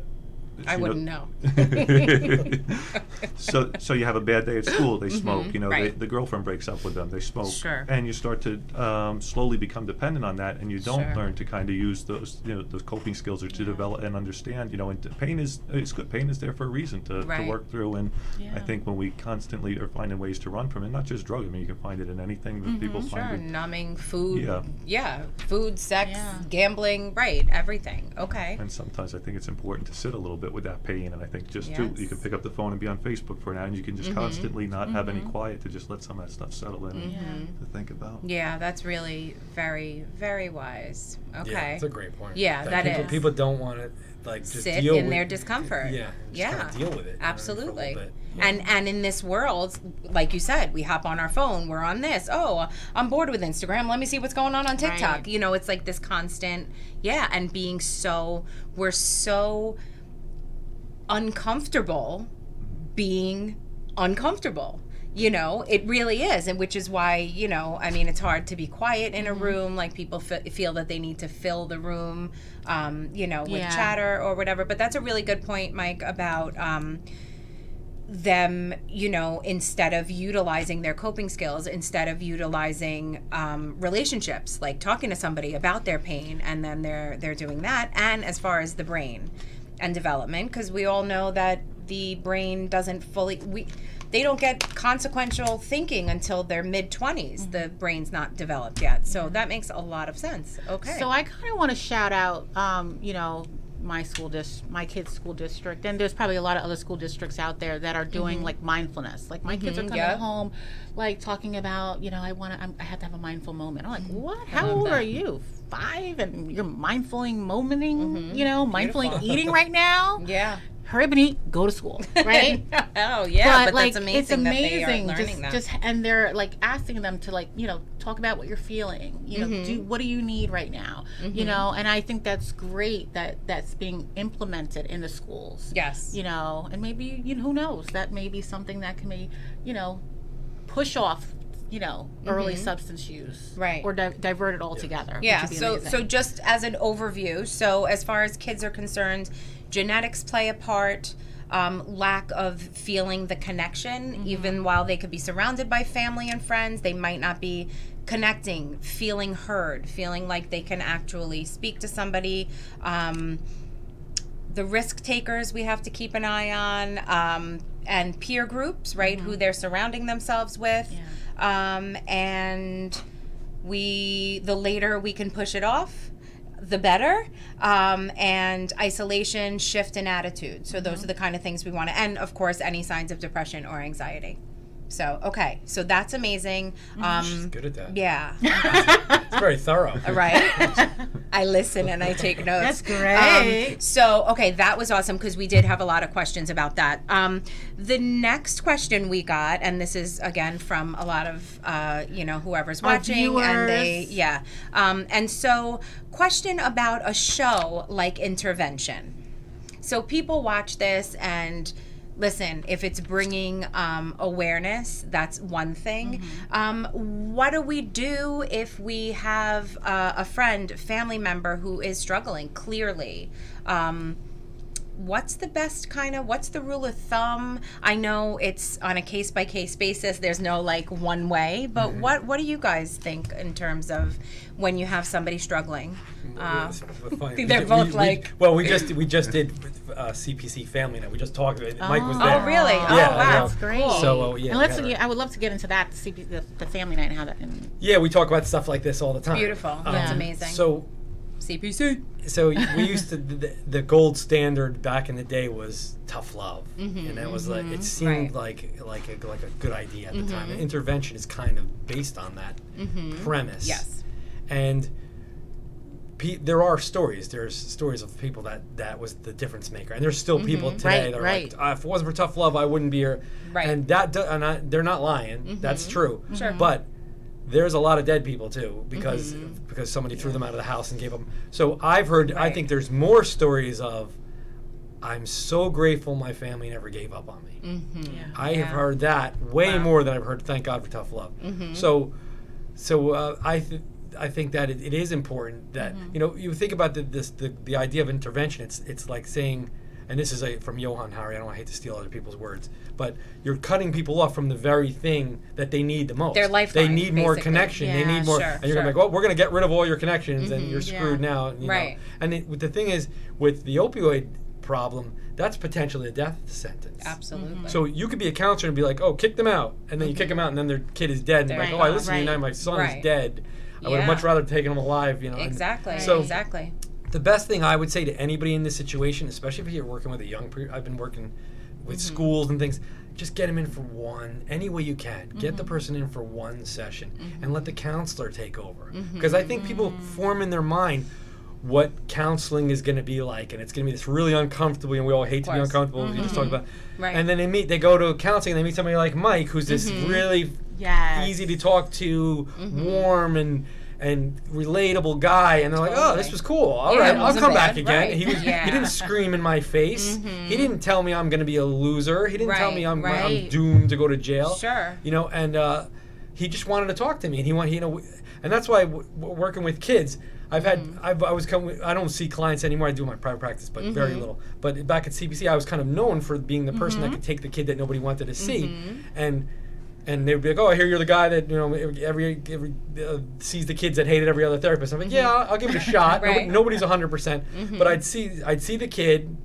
I you wouldn't know. so, so you have a bad day at school. They smoke. You know, they, Mm-hmm. the girlfriend breaks up with them. They smoke, Sure. and you start to um, slowly become dependent on that, and you don't Sure. learn to kind of use those, you know, those coping skills or to develop and understand. You know, and pain is it's good. Pain is there for a reason to, Right. to work through, and I think when we constantly are finding ways to run from it, not just drug. I mean, you can find it in anything that people Mm-hmm. Sure, find. It, numbing, food, yeah, Yeah. food, sex, Yeah. gambling, right, everything. Okay. and sometimes I think it's important to sit a little bit with that pain, and I think just too, you can Mm-hmm. pick up the phone and be on Facebook for an hour, and you can just constantly not have any quiet to just let some of that stuff settle in and to think about. Yeah, that's really very, very wise. Okay. Yeah, that's a great point. Yeah, that people, is. People don't want to like just Sit deal in with their discomfort. Yeah, just Yeah. kinda deal with it. you know, for a little Absolutely. bit. And and in this world, like you said, we hop on our phone, we're on this. Oh, I'm bored with Instagram. Let me see what's going on on TikTok. Right. You know, it's like this constant, yeah, and being so we're so uncomfortable being uncomfortable. You know, it really is, and which is why you know, I mean, it's hard to be quiet in a room. Like people fe- feel that they need to fill the room, um, you know, with Yeah. chatter or whatever. But that's a really good point, Mike, about um, them, you know, instead of utilizing their coping skills, instead of utilizing um, relationships, like talking to somebody about their pain, and then they're they're doing that. And as far as the brain and development, because we all know that the brain doesn't fully we they don't get consequential thinking until their mid 20s. The brain's not developed yet, so that makes a lot of sense. Okay. So I kind of want to shout out, um, you know, my school dis, my kids' school district, and there's probably a lot of other school districts out there that are doing like mindfulness. Like my kids are coming yep. home, like talking about, you know, I want to, I have to have a mindful moment. I'm like, Mm-hmm. what? How old are you? Five, and you're mindfully momenting, you know, mindfully eating right now. yeah. Hurry up and eat. Go to school, right? oh yeah, but, like that's amazing. it's that amazing they are just that. just and they're like asking them to like you know talk about what you're feeling you know Mm-hmm. do what do you need right now you know and i think that's great that that's being implemented in the schools yes. you know and maybe you know who knows that may be something that can be you know push off you know early substance use Mm-hmm. Right. or di- divert it altogether which Yeah. would be So amazing. so just as an overview, so as far as kids are concerned, genetics play a part. Um, lack of feeling the connection, Mm-hmm. even while they could be surrounded by family and friends, they might not be connecting, feeling heard, feeling like they can actually speak to somebody. Um, the risk takers we have to keep an eye on, um, and peer groups, right? Who they're surrounding themselves with, um, and we the later we can push it off the better um, and isolation shift in attitude. So those are the kind of things we want to and of course any signs of depression or anxiety so okay. So that's amazing. She's um, good at that. yeah. It's very thorough. right? I listen and i take notes. That's great. Um, so okay that was awesome because we did have a lot of questions about that. Um, the next question we got and this is again from a lot of uh, you know whoever's Our watching and they yeah. Um, and so question about a show like intervention. So people watch this and listen, if it's bringing um, awareness, that's one thing. Um, what do we do if we have uh, a friend, family member who is struggling? Clearly. Um, what's the best kind of what's the rule of thumb i know it's on a case by case basis there's no like one way but Mm-hmm. what what do you guys think in terms of when you have somebody struggling uh, It's funny. they're did- both we- we- like- well, we just we just did uh, CPC Family Night. We just talked. about it. Mike was there. oh really oh Yeah, wow That's great. So, uh, yeah, and let's. we had yeah, I would love to get into that CP, the, the family night and how that. And, Yeah, we talk about stuff like this all the time. beautiful Um, that's amazing So cpc so we used to the, the gold standard back in the day was tough love, and that was like it seemed Mm-hmm, Right. Mm-hmm. like like a, like a good idea at the time. And intervention is kind of based on that premise. yes and pe- there are stories. There's stories of people that that was the difference maker, and there's still people today Right, that are right. like, "Ah, if it wasn't for tough love, I wouldn't be here. Right. And that do, and I, they're not lying. That's true. Sure. But there's a lot of dead people too because Mm-hmm. because somebody threw them out of the house and gave them. So I've heard. I think there's more stories of. I'm so grateful my family never gave up on me. yeah. I have Yeah. heard that way Wow. Mm-hmm. more than I've heard. Thank God for tough love. So, so uh, I th- I think that it, it is important that Mm-hmm. you know you think about the, this the the idea of intervention. It's it's like saying, and this is a, from Johann Hari. I don't hate to steal other people's words, but you're cutting people off from the very thing that they need the most. Their They lifeline, need more basically. connection. they need more. sure, and you're gonna be like, well, we're gonna get rid of all your connections, and mm-hmm, you're yeah. screwed now. You know? Right. And it, the thing is, with the opioid problem, that's potentially a death sentence. absolutely mm-hmm. So you could be a counselor and be like, "Oh, kick them out," and then you kick mm-hmm. them out, and then their kid is dead, and They're like, "Oh, gone. I listened to you now. My son Right. is dead. I would have much rather taken him alive." You know. and exactly So exactly the best thing I would say to anybody in this situation, especially if you're working with a young, pe- I've been working with Mm-hmm. schools and things. Just get them in for one, any way you can. Get Mm-hmm. the person in for one session, and mm-hmm. let the counselor take over. Mm-hmm. Because I think people mm-hmm. form in their mind what counseling is going to be like, and it's going to be this really uncomfortable, and we all hate to be uncomfortable. We just talked about, Right. and then they meet, they go to counseling, and they meet somebody like Mike, who's this really Yes. easy to talk to, warm and and relatable guy, and they're like, "Oh, this was cool. All Yeah, right, I'll come back bad. again." Right. He was, Yeah. he didn't scream in my face. He didn't tell me I'm going to be a loser. He didn't tell me I'm, I'm doomed to go to jail. Sure. You know, and uh, he just wanted to talk to me, and he wanted, you know, and that's why w- working with kids. I've had Mm-hmm. I've, I was coming. I don't see clients anymore. I do my private practice, but very Mm-hmm. little. But back at CPC, I was kind of known for being the person that could take the kid that nobody wanted to see, Mm-hmm. and and they'd be like, "Oh, I hear you're the guy that you know every every uh, sees the kids that hated every other therapist." I'm like, "Yeah, I'll, I'll give it a shot." Mm-hmm. Right. Nobody, nobody's 100, percent but I'd see I'd see the kid,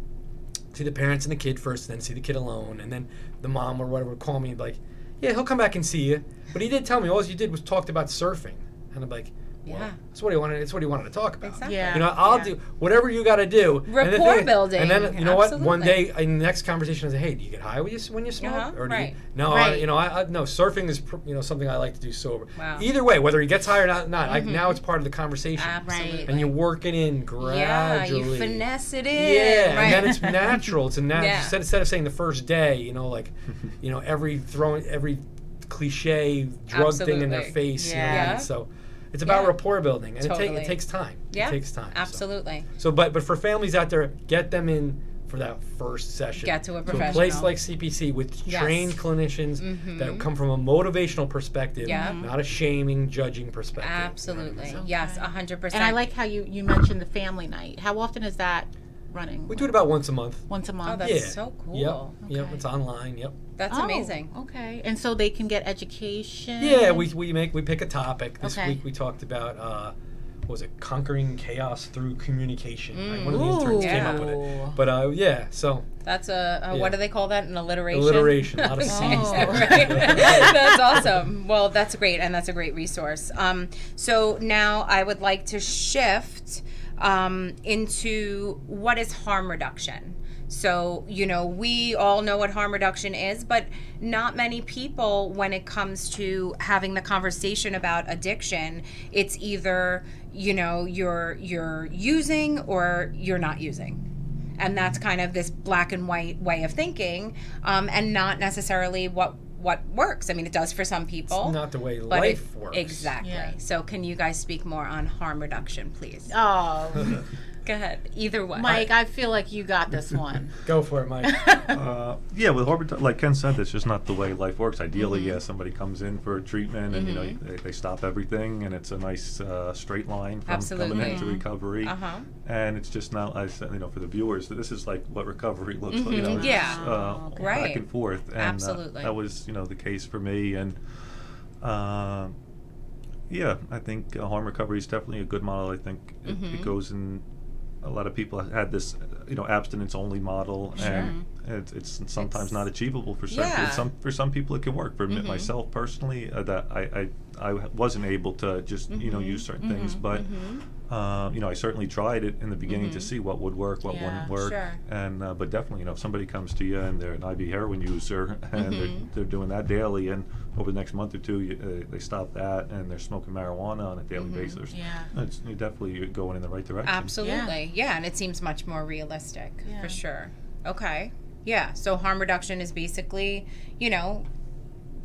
see the parents and the kid first, and then see the kid alone, and then the mom or whatever would call me and like, "Yeah, he'll come back and see you." But he did tell me all you did was talked about surfing, and I'm like, Yeah. that's what he wanted. It's what he wanted to talk about. Exactly. Yeah. You know, I'll Yeah. do whatever you got to do. And Rapport thing building, And then you know what? One day in the next conversation, I say, "Hey, do you get high when you when you smoke? Uh-huh, Or do you, right. no, I, you know, I, I no surfing is pr- you know something I like to do sober. Wow. Either way, whether he gets high or not, not Mm-hmm. now it's part of the conversation. absolutely And you're working in gradually. yeah gradually. you finesse it in Yeah, right. and then it's natural. It's a natural. Yeah. Instead, instead of saying the first day, you know, like, you know, every throwing every cliche drug thing in their Absolutely. face. You know, Yeah. so it's about Yeah. rapport building, and it, Totally. take, it takes time. yeah it takes time. absolutely So, but but for families out there, get them in for that first session. Get to a To a place like CPC with Yes. Mm-hmm. trained clinicians that come from a motivational perspective, Yeah. not a shaming, judging perspective. you know I mean? absolutely So- yes 100% And I like how you you mentioned the family night. How often is that running? We do it about once a month. once a month. Oh, that's yeah. so cool. Yep. Yep. It's online. Yep. that's Oh, amazing Okay, and so they can get education. Yeah, we, we make we pick a topic. This Okay. week we talked about uh, what was it conquering chaos through communication. Like, one of the Ooh. interns came up with it. But uh, yeah, so That's a, a Yeah. what do they call that? An alliteration. alliteration, a lot of Okay. C's. Oh. Right. that's awesome. Well, that's great, and that's a great resource. Um, so now I would like to shift um, into what is harm reduction. So, you know, we all know what harm reduction is, but not many people, when it comes to having the conversation about addiction, it's either, you know, you're you're using or you're not using and that's kind of this black and white way of thinking um, and not necessarily what what works i mean it does for some people not the way life it- works. exactly Yeah. so can you guys speak more on harm reduction please Oh, Go ahead. Either one. Mike, I feel like you got this one. Go for it, Mike. Uh, yeah, with Harvard, like Ken said, it's just not the way life works. Ideally, yeah, somebody comes in for a treatment, and you know they, they stop everything, and it's a nice uh, straight line from coming Absolutely. into recovery. Uh-huh. And it's just not, I said, you know, for the viewers, this is like what recovery looks like. You know, Yeah. uh, Right. back and forth. And, uh, Absolutely. that was, you know, the case for me, and. Uh, yeah, I think uh, harm recovery is definitely a good model. I think it, Mm-hmm. it goes in. A lot of people had this, you know, abstinence-only model, and it's, it's sometimes It's- not achievable for certain. Yeah. Some for some people it can work. For me Mhm. myself personally, uh, that I, I I wasn't able to just you know Mhm. use certain things, Mhm. but Mhm. Uh, you know I certainly tried it in the beginning to Mhm. see what would work, what Yeah, wouldn't work, sure. and uh, but definitely you know if somebody comes to you and they're an IV heroin user and they're, Mhm. they're doing that daily, and over the next month or two you, uh, they stop that and they're smoking marijuana on a daily Mhm. basis. Yeah. It's, you're definitely going in the right direction. Absolutely. Yeah. and it seems much more realistic Yeah. for sure. Okay. Yeah. So harm reduction is basically, you know,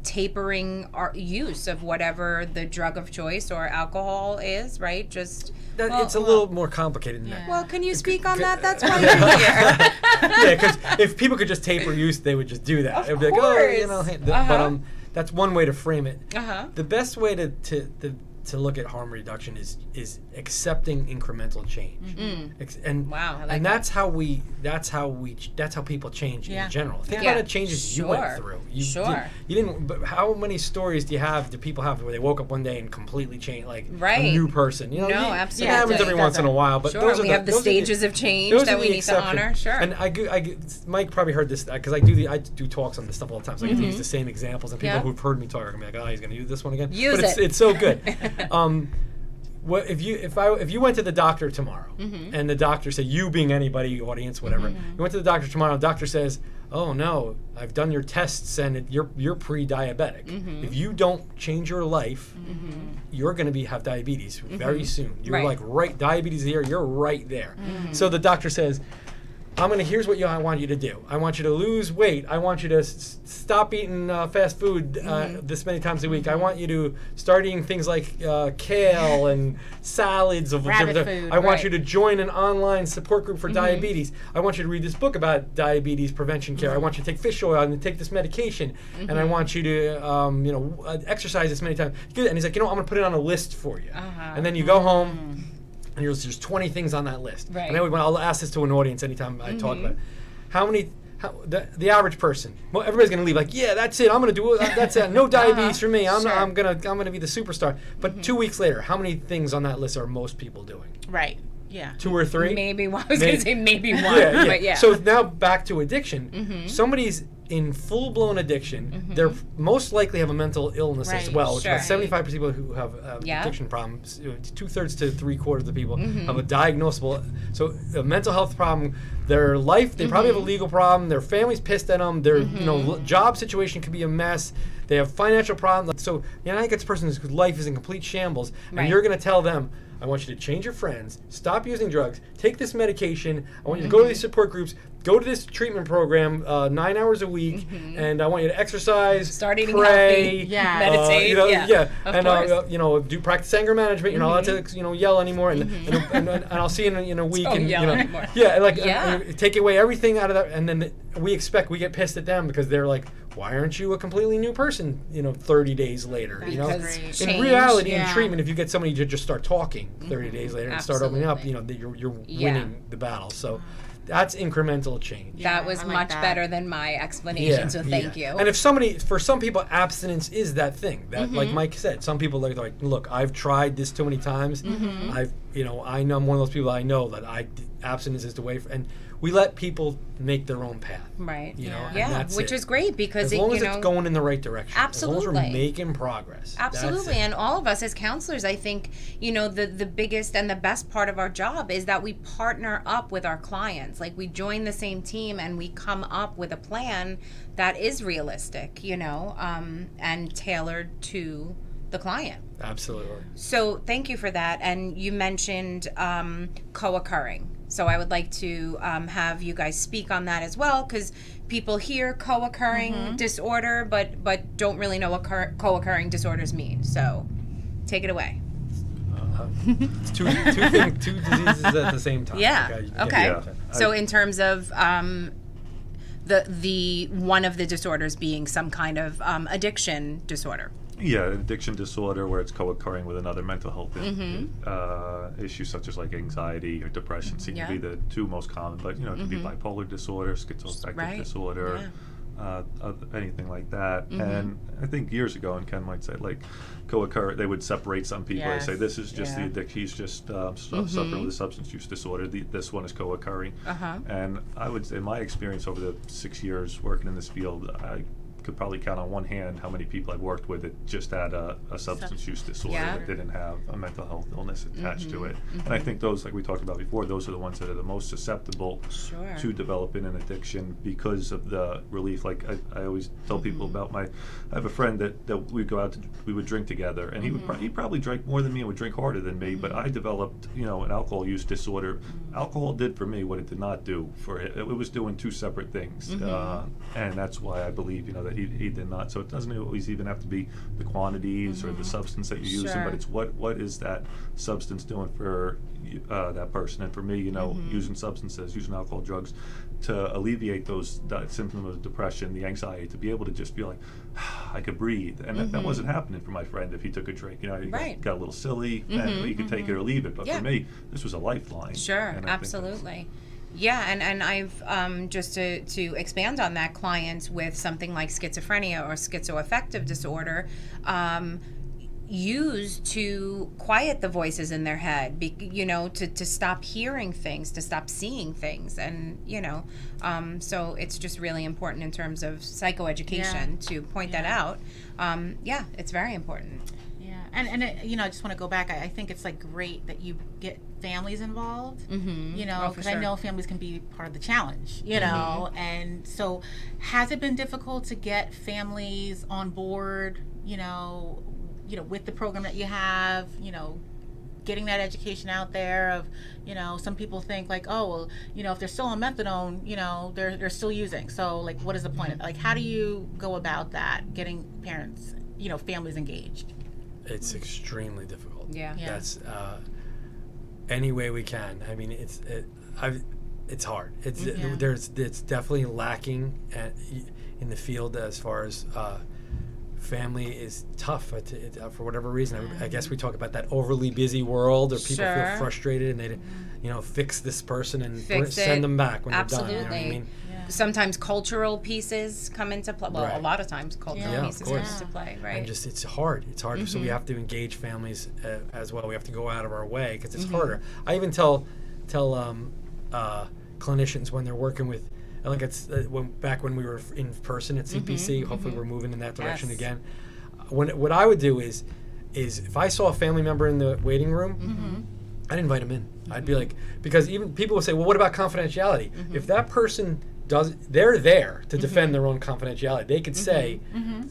tapering our use of whatever the drug of choice or alcohol is, right? Just That, Well, it's a well- little more complicated than Yeah. well, can you speak on that? That's why you're here. yeah, because if people could just taper use, they would just do that. Of It'd be like, oh, you course. know, hey, th- but Uh-huh. um, that's one way to frame it. uh huh. The best way to to, to to look at harm reduction is is accepting incremental change. Mm. Ex- and Wow, like and that. that's how we that's how we that's how people change Yeah. in general. Think Yeah. about the changes you went through. You Sure. Did, you didn't. But how many stories do you have? Do people have where they woke up one day and completely changed, like Right. a new person? You know, No, you- absolutely. It happens every It once in a while, but Sure. those are we the, have the those are stages of change that we the need to honor. Sure. And I, go- I Mike probably heard this because I do the I do talks on this stuff all the time. So I get to use the same examples, and people Mm-hmm. Yeah. who've heard me talk are gonna be like, "Oh, he's gonna use this one again." Use but it's, it. it's so good. um, what if you if I if you went to the doctor tomorrow Mm-hmm. and the doctor said you being anybody audience whatever you went to the doctor tomorrow the doctor says oh no I've done your tests and it, you're you're pre-diabetic Mm-hmm. if you don't change your life you're going to be have diabetes very soon you're Mm-hmm. Right. like right diabetes here you're right there so the doctor says I'm gonna. Here's what you, I want you to do. I want you to lose weight. I want you to s- stop eating uh, fast food uh, Mm-hmm. this many times a week. I want you to start eating things like uh, kale and salads of Rabbit different. food, I want right. you to join an online support group for Mm-hmm. diabetes. I want you to read this book about diabetes prevention care. I Mm-hmm. want you to take fish oil and take this medication. And I want you to, um, you know, uh, exercise this many times. And he's like, you know, I'm gonna put it on a list for you. Uh-huh. And then you go home and there's there's 20 things on that list. Right. And I would, I'll ask this to an audience anytime I talk Mm-hmm. about it. How many? How, the, the average person, well, everybody's gonna leave like, yeah, that's it. I'm gonna do it. That's it. No diabetes for me. I'm, Uh-huh. Sure. Mm-hmm. I'm gonna I'm gonna be the superstar. But two weeks later, how many things on that list are most people doing? Right. Yeah. Two or three? maybe one. I was Maybe- gonna say maybe one, yeah, yeah. but yeah. So now back to addiction. Mm-hmm. Somebody's in full blown addiction. They're most likely have a mental illness as well. Which sure. about seventy five percent of people who have uh, Yeah. addiction problems, two thirds to three quarters of the people Mm-hmm. have a diagnosable. So a mental health problem. Their life, they probably have Mm-hmm. a legal problem. Their family's pissed at them. Their you know l- job situation could be a mess. They have financial problems. So you know, I get this person whose life is in complete shambles, and Right. you're going to tell them, I want you to change your friends, stop using drugs, take this medication. I want you to go to these support groups, go to this treatment program uh, nine hours a week, and I want you to exercise, Start eating pray, healthy, Yeah. uh, meditate. you know, yeah, of and uh, you know, do practice anger management. You're not allowed to, you know, yell anymore, and and, and, and I'll see you in, a- in a week, Don't and you yell know, anymore. yeah, like uh, Yeah. uh, take away everything out of that, and then we expect we get pissed at them because they're like, why aren't you a completely new person? You know, 30 days later, you know. Great. In change, reality, in treatment, if you get somebody to just start talking 30 days later and start opening up, you know, that you're, you're Yeah. winning the battle. So that's incremental change. that was like much that. better than my explanation. so thank yeah. you. And if somebody, for some people, abstinence is that thing. That, Mm-hmm. like Mike said, some people like, like, look, I've tried this too many times. Mm-hmm. I've, you know, I know I'm one of those people. I know that I abstinence is the way. For, and we let people make their own path. right. You know, and yeah, which it. is great because As it, long you as know, it's going in the right direction. Absolutely. As long as we're making progress. Absolutely, and all of us as counselors, I think you know the the biggest and the best part of our job is that we partner up with our clients. Like we join the same team and we come up with a plan that is realistic, you know, um, and tailored to the client. Absolutely. So thank you for that. And you mentioned um, co-occurring. So I would like to um, have you guys speak on that as well, because people hear co-occurring disorder, but but don't really know what cur- co-occurring disorders mean. So take it away. Uh, two two thing, two diseases at the same time. Yeah. Like, I- Okay. Yeah. So in terms of um, the the one of the disorders being some kind of um, addiction disorder. Yeah, an addiction disorder where it's co-occurring with another mental health Mm-hmm. uh, issue such as like anxiety or depression seem Yeah. to be the two most common. But you know, it could be bipolar disorder, schizoaffective Right. disorder, uh, uh, anything like that. Mm-hmm. And I think years ago, and Ken might say like co-occur, they would separate some people. They say this is just Yeah. the addiction. He's just um, su- Mm-hmm. suffering with a substance use disorder. The, this one is co-occurring. Uh-huh. And I would say, in my experience over the six years working in this field, I could probably count on one hand how many people I've worked with that just had a, a substance use disorder Yeah. that didn't have a mental health illness attached to Mm-hmm. it. And I think those, like we talked about before, those are the ones that are the most susceptible Sure. to developing an addiction because of the relief. Like I, I always tell people Mm-hmm. about my, I have a friend that, that we'd go out to, we would drink together, and he would Mm-hmm. pro- he probably drank more than me and would drink harder than me. But I developed, you know, an alcohol use disorder. Mm-hmm. Alcohol did for me what it did not do for it. It was doing two separate things, uh, and that's why I believe, you know, that he, he did not. So it doesn't always even have to be the quantities or the mm-hmm. substance that you're using, Sure. but it's what what is that substance doing for uh, that person? And for me, you know, mm-hmm. using substances, using alcohol, drugs, to alleviate those that symptom of depression, the anxiety, to be able to just feel like I could breathe, and that, that mm-hmm. wasn't happening for my friend if he took a drink. You know, he got- Right. got, a little silly, and he could take it or leave it. But Yeah. for me, this was a lifeline. Sure, absolutely. Yeah, and, and I've um, just to, to expand on that, clients with something like schizophrenia or schizoaffective disorder um, use to quiet the voices in their head, be, you know, to, to stop hearing things, to stop seeing things. And, you know, um, so it's just really important in terms of psychoeducation to point that out. Um, yeah, it's very important. And and it, you know, I just want to go back. I, I think it's like great that you get families involved. Mm-hmm. You know, Oh, because sure. Mm-hmm. I know families can be part of the challenge. You know, and so has it been difficult to get families on board? You know, you know, with the program that you have. You know. Getting that education out there of, you know, some people think like, oh, well, you know, if they're still on methadone, you know, they're they're still using. So like, what is the point? of Like, how do you go about that? Getting parents, you know, families engaged. It's extremely difficult. Yeah. Yeah. That's uh, any way we can. I mean, it's it, I've, it's hard. It's Yeah. there's it's definitely lacking at, in the field as far as uh, family is tough it, it, uh, for whatever reason. I, I guess we talk about that overly busy world, or people Sure. feel frustrated and they, you know, fix this person and br- send them back when they're done. You know what I Absolutely. mean? Sometimes cultural pieces come into play. Well, a lot of times cultural Yeah, of pieces come into play, right? and just it's hard it's hard so we Mm-hmm. have to engage families uh, as well we have to go out of our way because Mm-hmm. it's harder i even tell tell um, uh, clinicians when they're working with like it's uh, when back when we were in person at cpc hopefully we're moving in that direction Mm-hmm. Yes. again Uh, when what i would do is is if i saw a family member in the waiting room Mm-hmm. i'd invite them in i'd be like because even people would say well what about confidentiality Mm-hmm. if that person does they're there to mm-hmm. defend their own confidentiality they could mm-hmm. say mm-hmm.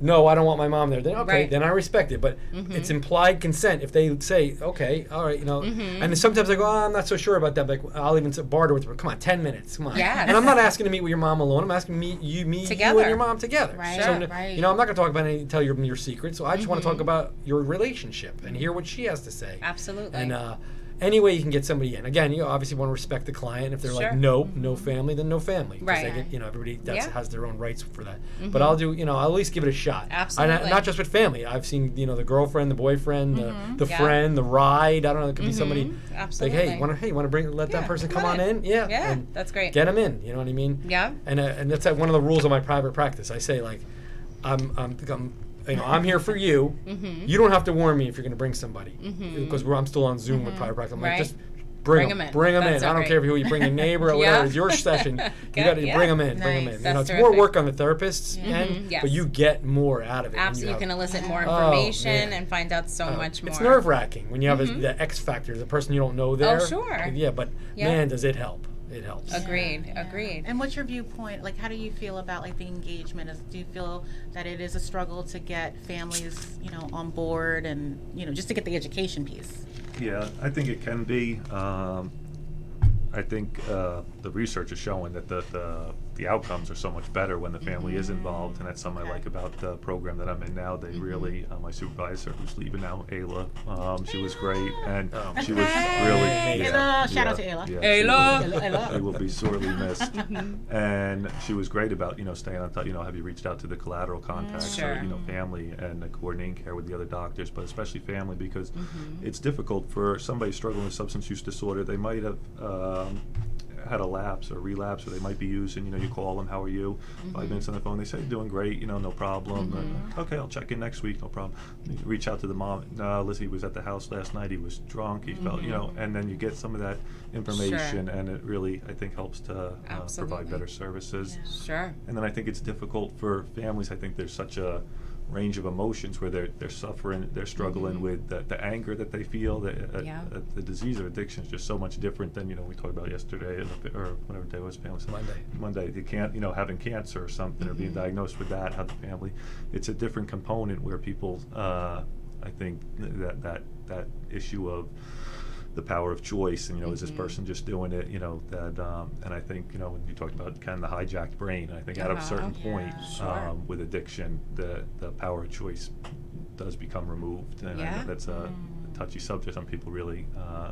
no, I don't want my mom there. Then okay, Right. then I respect it. But it's implied consent if they say, okay, all right, you know. And then sometimes I go, oh, I'm not so sure about that. But I'll even barter with them. Come on, ten minutes. Come on. Yeah. And I'm not asking to meet with your mom alone. I'm asking to meet you, me, you, and your mom together. Right, So, Sure. right. you know, I'm not going to talk about any, tell your your secrets. So I just want to talk about your relationship and hear what she has to say. Absolutely. And uh, any way you can get somebody in. Again, you obviously want to respect the client. If they're like, no, no family, then no family. Right. get, you know, everybody that's, Yeah. has their own rights for that. But I'll do, you know, I'll at least give it a shot. And I- Absolutely. not just with family. I've seen, you know, the girlfriend, the boyfriend, the, the Yeah. friend, the ride. I don't know. It could be somebody Absolutely. like, Absolutely. hey, want to, hey, want to bring, let Yeah, that person come come on in. in? Yeah. Yeah, that's great. Get them in. You know what I mean? Yeah. And uh, and that's uh, one of the rules of my private practice. I say like, I'm I'm, I'm you know I'm here for you. Mm-hmm. You don't have to warn me if you're going to bring somebody because we're I'm still on Zoom with private practice. I'm Right. like just. Bring, Bring 'em them in. Bring them in. I don't great. care if you, you bring a neighbor or Yeah. whatever. It's your session. You got to yeah. bring them in. Bring them in. That's you know, it's terrific. more work on the therapist's end, Mhm, yes. but you get more out of it. Absolutely, you have- can elicit more Oh, information man. and find out so uh, much more. It's nerve wracking when you have a, the X factor, the person you don't know there. Oh, sure. Yeah, but Yeah. man, does it help? It helps. Agreed. Agreed. And what's your viewpoint? Like, how do you feel about like the engagement? Is, do you feel that it is a struggle to get families, you know, on board and you know, just to get the education piece? Yeah, I think it can be. Um, I think uh, the research is showing that the, the the outcomes are so much better when the family is involved, and that's something I like about the program that I'm in now. They really, uh, my supervisor who's leaving now, Ayla, um, she was great, and Oh. she was Hey, really Ayla. Shout out to Ayla. Yeah, Ayla. She, will- Ayla, Ayla. she will be sorely missed, and she was great about you know staying on top. You know, have you reached out to the collateral contacts Sure. or you know family and uh, coordinating care with the other doctors, but especially family because Mm-hmm. it's difficult for somebody struggling with substance use disorder. They might have. Um, had a lapse or relapse, or they might be using. You know, you call them, "How are you?" Mm-hmm. Five minutes on the phone, they say, "Doing great." You know, no problem. Uh, okay, I'll check in next week. No problem. You reach out to the mom. No, Lizzie was at the house last night. He was drunk. He felt, you know, and then you get some of that information, and it really, I think, helps to uh, provide better services. Sure. And then I think it's difficult for families. I think there's such a range of emotions where they're they're suffering, they're struggling with the, the anger that they feel. The, uh, Yeah. uh, the disease of addiction is just so much different than you know we talked about yesterday or or whatever day it was. Family Monday. Monday. You can't you know having cancer or something or being diagnosed with that. How the family. It's a different component where people. Uh, I think that that that issue of the power of choice and you know is this person just doing it you know that um, and I think you know when you talked about kind of the hijacked brain I think at a Uh-huh. certain point Sure. um, with addiction the the power of choice does become removed and I Yeah. that's a, a touchy subject some people really uh,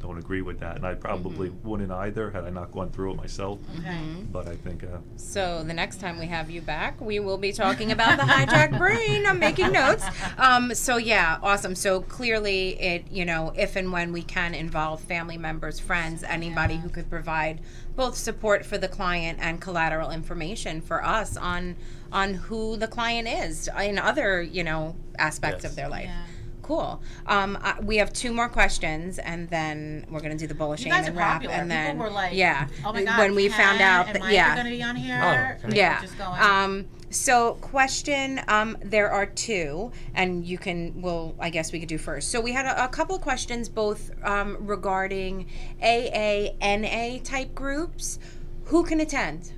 don't agree with that and I probably wouldn't either had I not gone through it myself Okay. but I think uh, So the next time we have you back, we will be talking about the hijacked brain. I'm making notes. Um, so yeah, awesome. So clearly, it you know, if and when we can involve family members, friends, anybody who could provide both support for the client and collateral information for us on on who the client is in other you know aspects Yes. of their life. Yeah. Cool. Um, I, we have two more questions, and then we're gonna do the bullet You shame and are wrap, popular. and then People were like, yeah, "Oh my god!" when we found out that yeah, are going to be on here. Oh, They yeah. Just going. Um, so question, um, there are two, and you can, well, I guess we could do first. So we had a, a couple of questions, both um, regarding AA, NA type groups. Who can attend?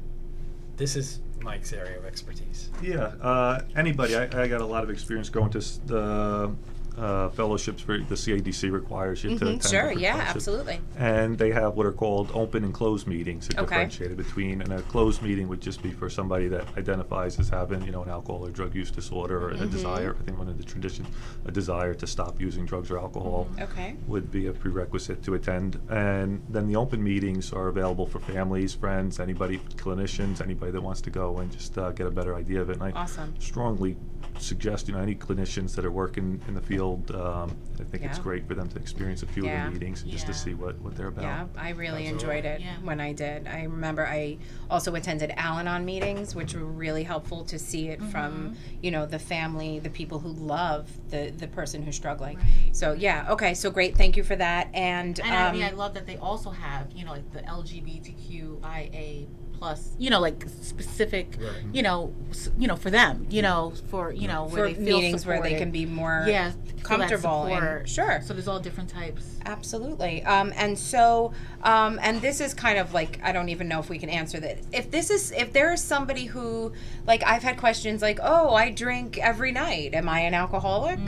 This is Mike's area of expertise. Yeah, uh, anybody. I, I got a lot of experience going to the uh, fellowships for the CADC requires you to Mhm, attend. Sure, yeah, absolutely. And they have what are called open and closed meetings. They're Okay. differentiated between, and a closed meeting would just be for somebody that identifies as having, you know, an alcohol or drug use disorder or a Mm-hmm. desire. I think one of the traditions, a desire to stop using drugs or alcohol Okay. would be a prerequisite to attend. And then the open meetings are available for families, friends, anybody, clinicians, anybody that wants to go and just uh, get a better idea of it. And I Awesome. strongly suggest, you know, any clinicians that are working in the field, um, I think it's Yeah. great for them to experience a few Yeah. of the meetings and just to Yeah. see what, what they're about. Yeah, I really Absolutely. enjoyed it Yeah. when I did. I remember I also attended Al-Anon meetings, which were really helpful to see it from, Mm-hmm. you know, the family, the people who love the the person who's struggling. Right. So yeah, okay, so great, thank you for that. And, And I um, mean, I love that they also have, you know, like the LGBTQIA plus, you know, like specific, Right. you know, s- you know, for them, you know, for you know, where for they feel meetings where they can be more yeah comfortable and sure. So there's all different types. Absolutely. Um, and so, um, and this is kind of like I don't even know if we can answer this. If this is, if there is somebody who, like, I've had questions like, "Oh, I drink every night. Am I an alcoholic?"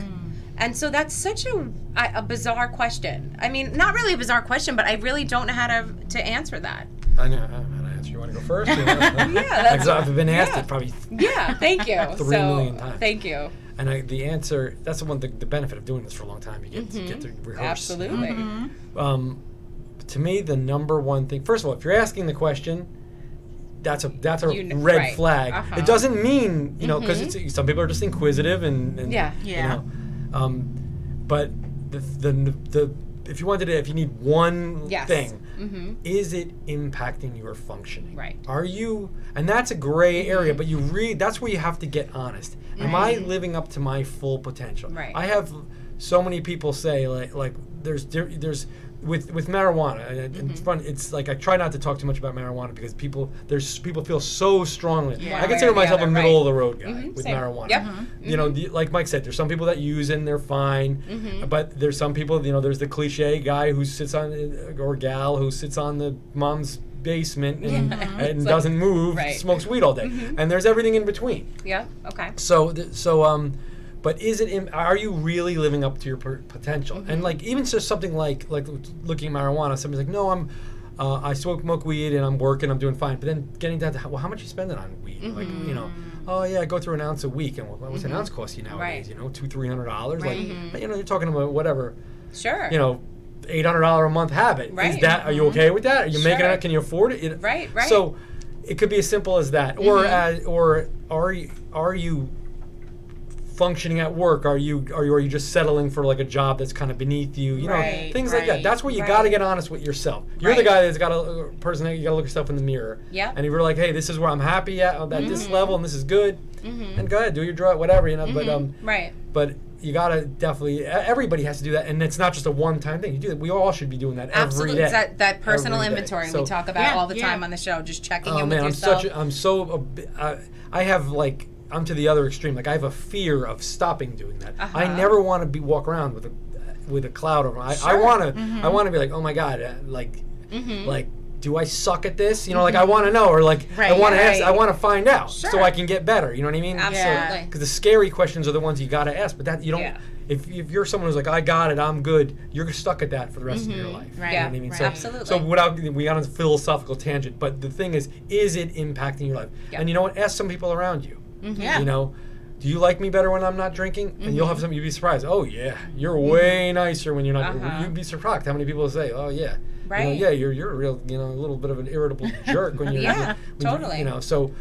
And so that's such a a a bizarre question. I mean, not really a bizarre question, but I really don't know how to to answer that. I know. I know how to answer. You want to go first? yeah, that's- I've been asked yeah. it probably, Yeah. Thank you. Three so, million times. Thank you. and I, the answer. That's the one. The, the benefit of doing this for a long time. You get to get to rehearse. Mm-hmm. Absolutely. Um, to me, the number one thing. First of all, if you're asking the question, that's a that's a You kn- red right. flag. Uh-huh. It doesn't mean you know because it's some people are just inquisitive and, and Yeah. you Yeah. know, um, but the the the if you wanted to if you need one Yes. thing, Mm-hmm. is it impacting your functioning? Right. Are you and that's a gray area, but you read that's where you have to get honest. Am I living up to my full potential? Right. I have so many people say like like there's there's with with marijuana and Mm-hmm. it's fun it's like I try not to talk too much about marijuana because people there's people feel so strongly. Yeah. I consider way or the myself a middle right. of the road guy Mhm, with same. marijuana. Yep. You know, the, like Mike said, there's some people that use and they're fine, Mm-hmm. but there's some people, you know, there's the cliche guy who sits on or gal who sits on the mom's basement and, Yeah. and It's doesn't move, right. smokes weed all day, and there's everything in between. Yeah. Okay. So, th- so um, but is it? Are you really living up to your potential? Mm-hmm. And like even just something like like looking at marijuana, somebody's like, no, I'm. uh, I smoke weed and I'm working, I'm doing fine. But then getting down to how, well, how much you spending on weed? Like you know, oh yeah, I go through an ounce a week, and what, what's an ounce cost you nowadays? Mm-hmm. Right. You know, two three hundred dollars. Right. Like you know, you're talking about whatever. Sure. You know. Eight hundred dollar a month habit. right. Is that? Are you okay with that? Are you making it? Can you afford it? It- Right, right. So, it could be as simple as that, or as, or are you are you functioning at work? Are you are you are you just settling for like a job that's kind of beneath you? You know, Right, things like that. That's where you right. got to get honest with yourself. You're the guy that's got a person that you got to look yourself in the mirror. Yeah. And you're like, hey, this is where I'm happy at at this Mm-hmm. level, and this is good. And go ahead, do your drug, whatever you know. But um, right. but you gotta definitely. Everybody has to do that, and it's not just a one-time thing. You do that. We all should be doing that Absolutely. every It's that, that personal inventory So- we talk about Yeah, all the yeah. time on the show, just checking Oh in man, with I'm yourself. such. A, I'm so. a I, I have like. I'm to the other extreme. Like I have a fear of stopping doing that. I Uh-huh. never want to be walk around with a with a cloud over. I, I want to. I want to be like, oh my god, uh, like, Mm-hmm. like. Do I suck at this? You know, like I want to know, or like I Right, want to ask, right. I want to find out, so I can get better. You know what I mean? Absolutely. Because the scary questions are the ones you got to ask, but that you don't. Yeah. If, if you're someone who's like, I got it, I'm good, you're stuck at that for the rest of your life. Right. You know Yeah, what I mean? right. So, Absolutely. So without we got on a philosophical tangent, but the thing is, is it impacting your life? Yeah. And you know what? Ask some people around you. Mm-hmm. Yeah. You know, do you like me better when I'm not drinking? And you'll have mm-hmm. some. You'd be surprised. Oh yeah, you're mm-hmm. way nicer when you're not. Uh-huh. You'd be surprised how many people say, oh yeah. You know, Right. yeah, you're you're a real you know a little bit of an irritable jerk when you're Yeah, when you- totally. you know so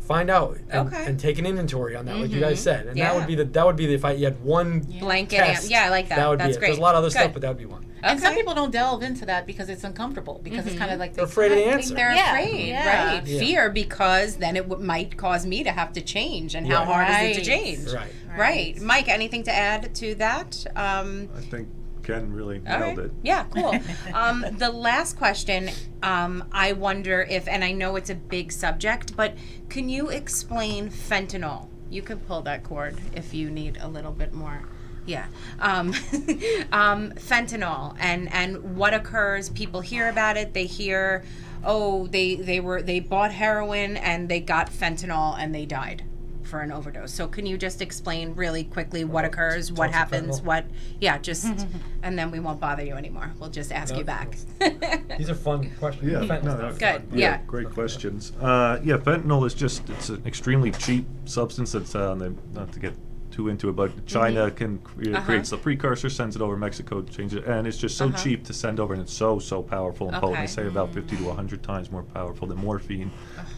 find out and, Okay. and take an inventory on that like you guys said and that would be the that would be the if I you had one Blanket. test, yeah, I like that. that would That's be it. great. There's a lot of other Good. stuff but that would be one And some people don't delve into that because it's uncomfortable because it's kind of like They're afraid of the answer. They're Yeah, afraid, yeah. right? Yeah. Fear because then it w- might cause me to have to change, and how Right. hard is it to change? right Right. Mike, anything to add to that? Um, I think Ken really all nailed right. it. Yeah, cool. um, the last question, um, I wonder if, and I know it's a big subject, but can you explain fentanyl? You could pull that cord if you need a little bit more. Yeah. Um, um, fentanyl and, and what occurs. People hear about it. They hear, oh, they, they were they bought heroin and they got fentanyl and they died for an overdose. So can you just explain really quickly what occurs, what happens, what? Yeah, just and then we won't bother you anymore. We'll just ask you back. these are fun questions Yeah, Fentanyl's no, not Good. fun. Yeah. great questions. Uh, yeah, fentanyl is just it's an extremely cheap substance that's uh, on the, not to get too into it, but China can cre- Mm-hmm. Uh-huh. creates the precursor, sends it over Mexico, changes it, and it's just so Uh-huh. cheap to send over, and it's so so powerful and potent. Okay. They say about 50 to 100 times more powerful than morphine,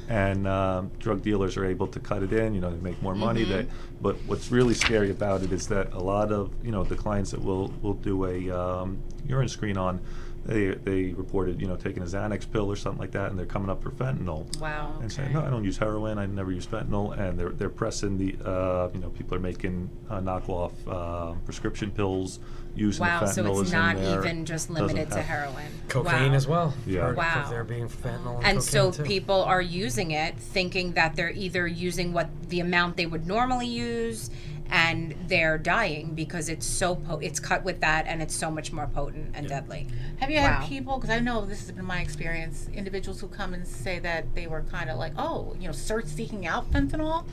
and um, drug dealers are able to cut it in. You know, they make more money. Mm-hmm. They, but what's really scary about it is that a lot of you know the clients that will will do a um, urine screen on. They, they reported, you know, taking a Xanax pill or something like that, and they're coming up for fentanyl wow. and saying, no, I don't use heroin. I never use fentanyl, and they're they're pressing the, uh, you know, people are making uh, knockoff uh, prescription pills using Wow. the So it's not even just limited to heroin. cocaine wow. as well Yeah. Heard of Wow. being fentanyl and, And so too. people are using it thinking that they're either using what the amount they would normally use and they're dying because it's so po- it's cut with that and it's so much more potent and deadly. Have you Wow. had people? Because I know this has been my experience. Individuals who come and say that they were kind of like, oh, you know, search seeking out fentanyl.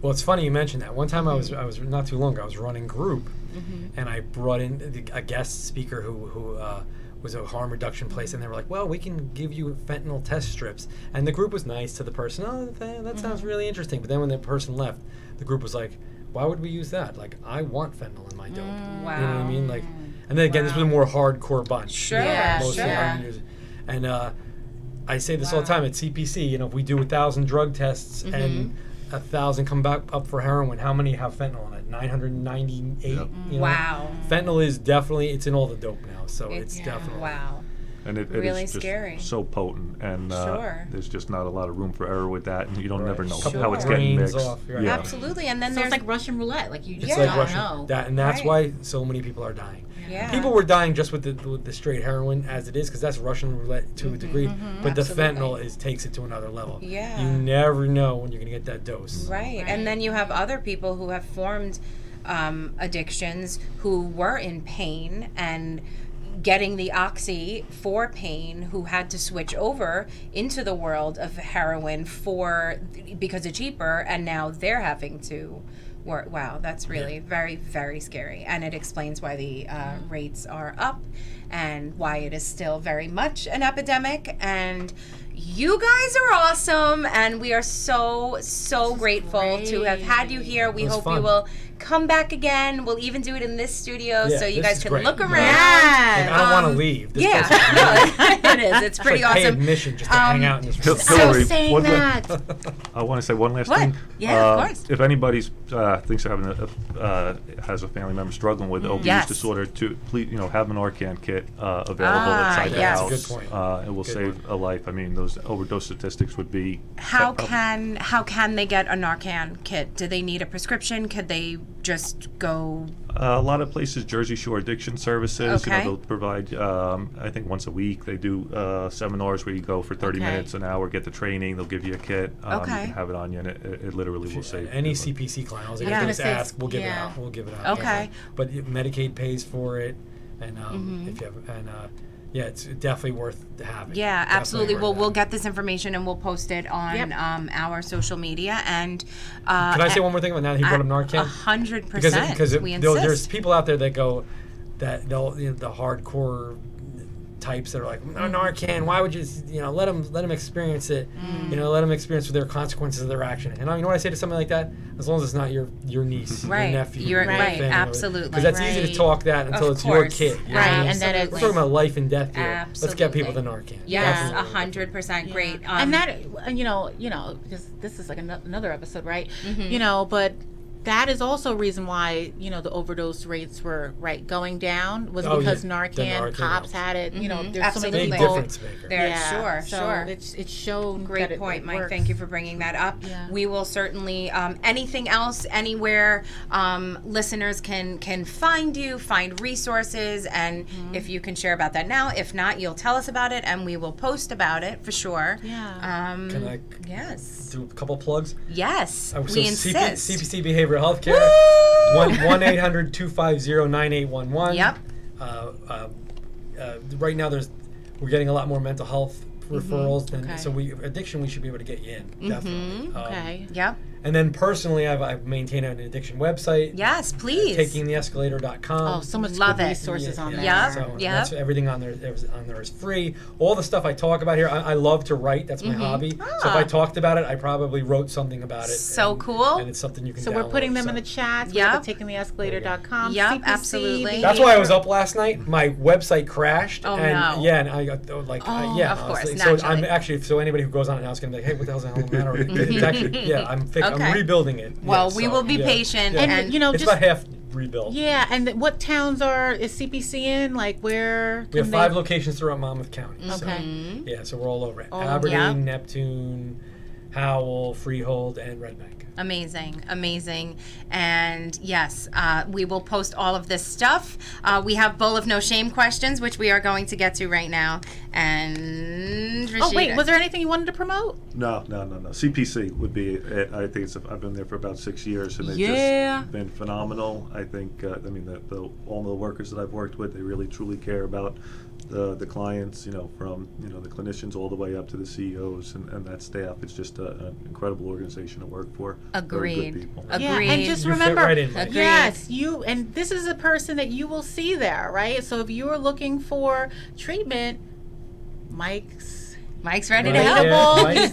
Well, it's funny you mentioned that. One time I was I was not too long ago. I was running group, Mm-hmm. and I brought in a guest speaker who who uh, was a harm reduction place, and they were like, "Well, we can give you fentanyl test strips." And the group was nice to the person. Oh, that, that Mm-hmm. sounds really interesting. But then when the person left, the group was like, "Why would we use that? Like, I want fentanyl in my dope." You know what I Mm, mean? Like, and then again, this was a more hardcore bunch. Sure, Yeah, most of the sure. And uh, I say this all the time at CPC. You know, if we do a thousand drug tests Mm-hmm. and a thousand come back up for heroin, how many have fentanyl in it? Nine hundred ninety-eight. Yep. You know? Wow. Fentanyl is definitely it's in all the dope now, so it's, It's definitely wow. And it, it is Really just scary. so potent, and uh, Sure. there's just not a lot of room for error with that, and you don't Right. never know Sure. how it's getting mixed. off, right. Yeah. Absolutely. And then So there's like Russian roulette. Like you just Yeah. like don't Russian. know. That and that's Right. why so many people are dying. yeah. People were dying just with the with the straight heroin as it is because that's Russian roulette to a degree. But the Mm-hmm. Absolutely. fentanyl is takes it to another level. Yeah. You never know when you're gonna get that dose. Right. Right. And then you have other people who have formed um, addictions who were in pain and getting the oxy for pain who had to switch over into the world of heroin for because it's cheaper and now they're having to work wow that's really very very scary. And it explains why the uh, rates are up and why it is still very much an epidemic. And you guys are awesome and we are so so grateful to have had you here. We hope you will come back again we'll even do it in this studio Yeah, so you guys can great. look around Yes. Like, I don't want to Um, leave. This yeah, no, it is. It's pretty like awesome. admission just to Um, hang out in this Hil- room. So saying one la- that. I want to say one last What? thing. Yeah, of Uh, course. If anybody's uh, thinks they're having a, uh, has a family member struggling with opioid Mm-hmm. Yes. disorder, to please, you know, have an Narcan kit uh, available Ah, inside the yes. house. That's a good point. Uh, it will Good save one. a life. I mean, those overdose statistics would be. How can how can they get a Narcan kit? Do they need a prescription? Could they just go? Uh, a lot of places, Jersey Shore Addiction Services, you know, Okay. they'll provide. Um, I think once a week they do uh, seminars where you go for 30 Okay. minutes, an hour, get the training. They'll give you a kit. Um, Okay. You can have it on you, and it, it, it literally will save Any your. CPC client, I was like, Yeah. I yeah. just gonna say, ask, we'll give yeah. it out. We'll give it out. Okay. But Medicaid pays for it, and um, Mm-hmm. if you have, and uh, yeah, it's definitely worth having. Yeah, Definitely absolutely. worth Well, we'll get this information and we'll post it on Yep. um, our social media. And uh, Can I say one more thing about now that he brought up A Narcan? hundred because percent. because we there's people out there that go that they'll you know, the hardcore types that are like no. Narcan why would you you know let them let them experience it Mm. you know let them experience their consequences of their action and I, you know what I say to something like that as long as it's not your your niece Right. your nephew You're- your right, family, absolutely. because that's easy to talk that until Of it's your kid you Right, what I mean? and then we're it's- talking about life and death here let's get people the Absolutely. Narcan Yes, a hundred percent. Great. Um, and that and you know you know because this is like ano- another episode right Mm-hmm. you know but that is also a reason why you know the overdose rates were right going down was Oh, because yeah. The Narcan, Narcan cops had it you know Mhm. there's so many Absolutely. people difference maker There- yeah, sure, so sure. it's it's shown Great that point, it Mike. works. Thank you for bringing that up. Yeah. We will certainly. Um, anything else, anywhere um, listeners can can find you, find resources, and Mm-hmm. if you can share about that now. If not, you'll tell us about it, and we will post about it for sure. Yeah. Um, Can I yes. do a couple plugs Yes. Oh, we insist. CP, CPC Behavioral Health Care. Woo! One one eight hundred two five zero nine eight one one. Yep. Uh, uh, uh, right now, there's we're getting a lot more mental health referrals than Okay. so we addiction. We should be able to get you in definitely. Um, okay Yep. And then personally, I've, I've maintained an addiction website. Yes, please. TakingTheEscalator.com. oh so much Love good it. resources on there Yeah. So yeah. That's everything on there. is- On there is free. All the stuff I talk about here, I, I love to write. That's my hobby. So if Ah. I talked about it, I probably wrote something about it. So and- cool. And it's something you can. so we're putting them so. in the chat Yeah. Yep. have the takingtheescalator.com Yep, absolutely. That's why I was up last night. My website crashed. Oh, and no. Yeah, and I got uh, like uh, Oh, yeah. of course, honestly. So I'm actually so anybody who goes on it now is gonna be like, hey, what the hell's the hell the matter? It's actually yeah. I'm fix- Okay. I'm rebuilding it. Well, Yeah, we so, will be yeah. patient Yeah. and, and you know it's just about half rebuilt. yeah and th- what towns are is cpc in like where We have five locations throughout Monmouth County. So, Okay. Mm-hmm. yeah, so we're all over it. Oh, Aberdeen. Neptune, Howell, Freehold, and Red Bank. Amazing, amazing. And yes, uh, we will post all of this stuff. Uh, we have Bowl of No Shame questions, which we are going to get to right now. And oh wait was there anything you wanted to promote No, no, no, no. CPC would be. It. I think it's. I've been there for about six years, and they've Yeah. just been phenomenal. I think. Uh, I mean, the, the all the workers that I've worked with, they really truly care about the the clients. You know, from you know the clinicians all the way up to the CEOs and, and that staff. It's just a, an incredible organization to work for. Very Agreed. good people. Agreed. Yeah, and just You fit remember, right in, Mike. Yes, you and this is a person that you will see there, right? So if you are looking for treatment, Mike's Mike's ready to help. yeah, Mike's He's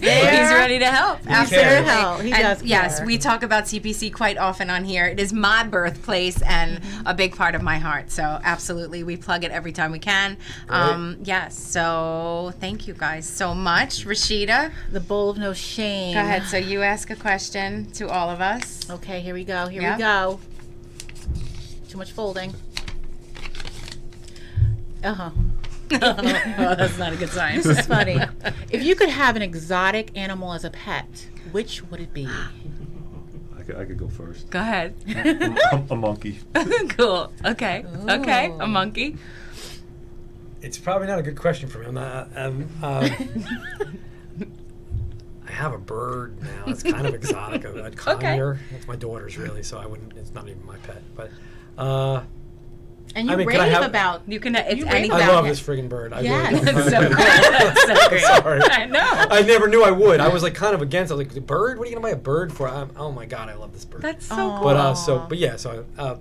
ready to help. He Absolutely. cares. help. He and does yes, care. we talk about CPC quite often on here. It is my birthplace and Mm-hmm. a big part of my heart. So absolutely, we plug it every time we can. Um, yes. So thank you guys so much, Rashida. the bowl of no shame. Go ahead. So you ask a question to all of us. Okay, here we go. Here Yep. we go. Too much folding. Uh huh. oh, that's not a good sign. This is funny. if you could have an exotic animal as a pet, which would it be? I could, I could go first. Go ahead. a, a monkey. cool. Okay. Okay. A monkey. It's probably not a good question for me. I'm not. Um, um, I have a bird now. It's kind of exotic. A, a conure. That's my daughter's really, so I wouldn't. It's not even my pet. But uh, And you I mean, rave can I have- about You can. It's You anything. rave I about love it. this friggin' bird. I Yes. really do. That's so great. That's so great. Sorry. I know. I never knew I would. I was like kind of against. I was like, the bird? What are you gonna buy a bird for? I'm, oh my god, I love this bird. That's so Aw. cool. but uh, so but yeah, so uh,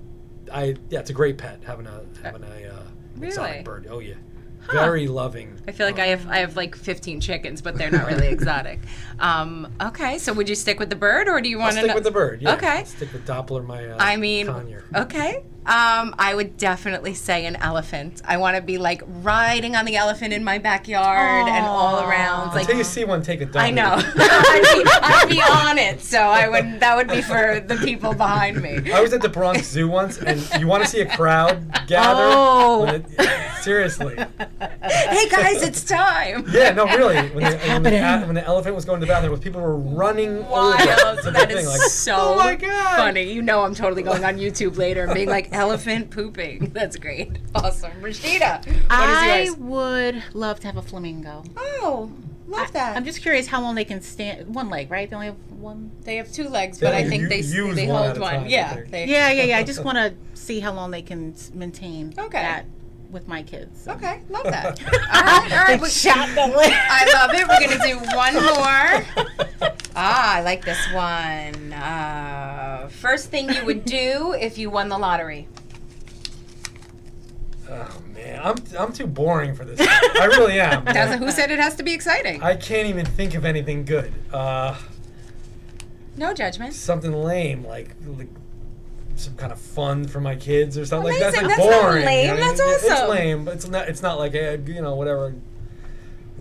I yeah, it's a great pet having a having a uh, Really? exotic bird. Oh yeah, very loving. I feel like I have I have like 15 chickens, but they're not really exotic. Um, okay, so would you stick with the bird, or do you want to stick with the bird. Yeah. Okay. Stick with Doppler, my. Uh, I mean, conure. okay. Um, I would definitely say an elephant. I want to be like riding on the elephant in my backyard and all Aw. around. Like Until you see one take a dump. I know. I'd, be, I'd be on it, so I would. That would be for the people behind me. I was at the Bronx Zoo once, and you want to see a crowd gather? Oh. It- seriously. Hey guys, it's time. Yeah, no, really. When the, when, the, happening. when the elephant was going to the bathroom, people were running over. Wild. to the That thing, is like, so oh my God. funny. You know I'm totally going on YouTube later and being like elephant pooping. That's great. Awesome. Rashida, what I is yours? would love to have a flamingo. Oh, love that. I'm just curious how long they can stand. One leg, right? They only have one. they have two legs, but Yeah, I think you they they one hold one. time, yeah. They, Yeah, yeah, yeah. I just want to see how long they can maintain Okay. that with my kids. so. Okay, love that. all right, all right. we- Shot the leg. I love it. We're gonna do one more. Ah, I like this one. Uh, first thing you would do if you won the lottery. Oh man, I'm I'm too boring for this. I really am. Doesn't, who said it has to be exciting? I can't even think of anything good. Uh, No judgment. something lame like, like some kind of fun for my kids or something like Amazing. that's like That's not boring. lame. you know? That's It's awesome. lame, but it's not. It's not like a you know whatever.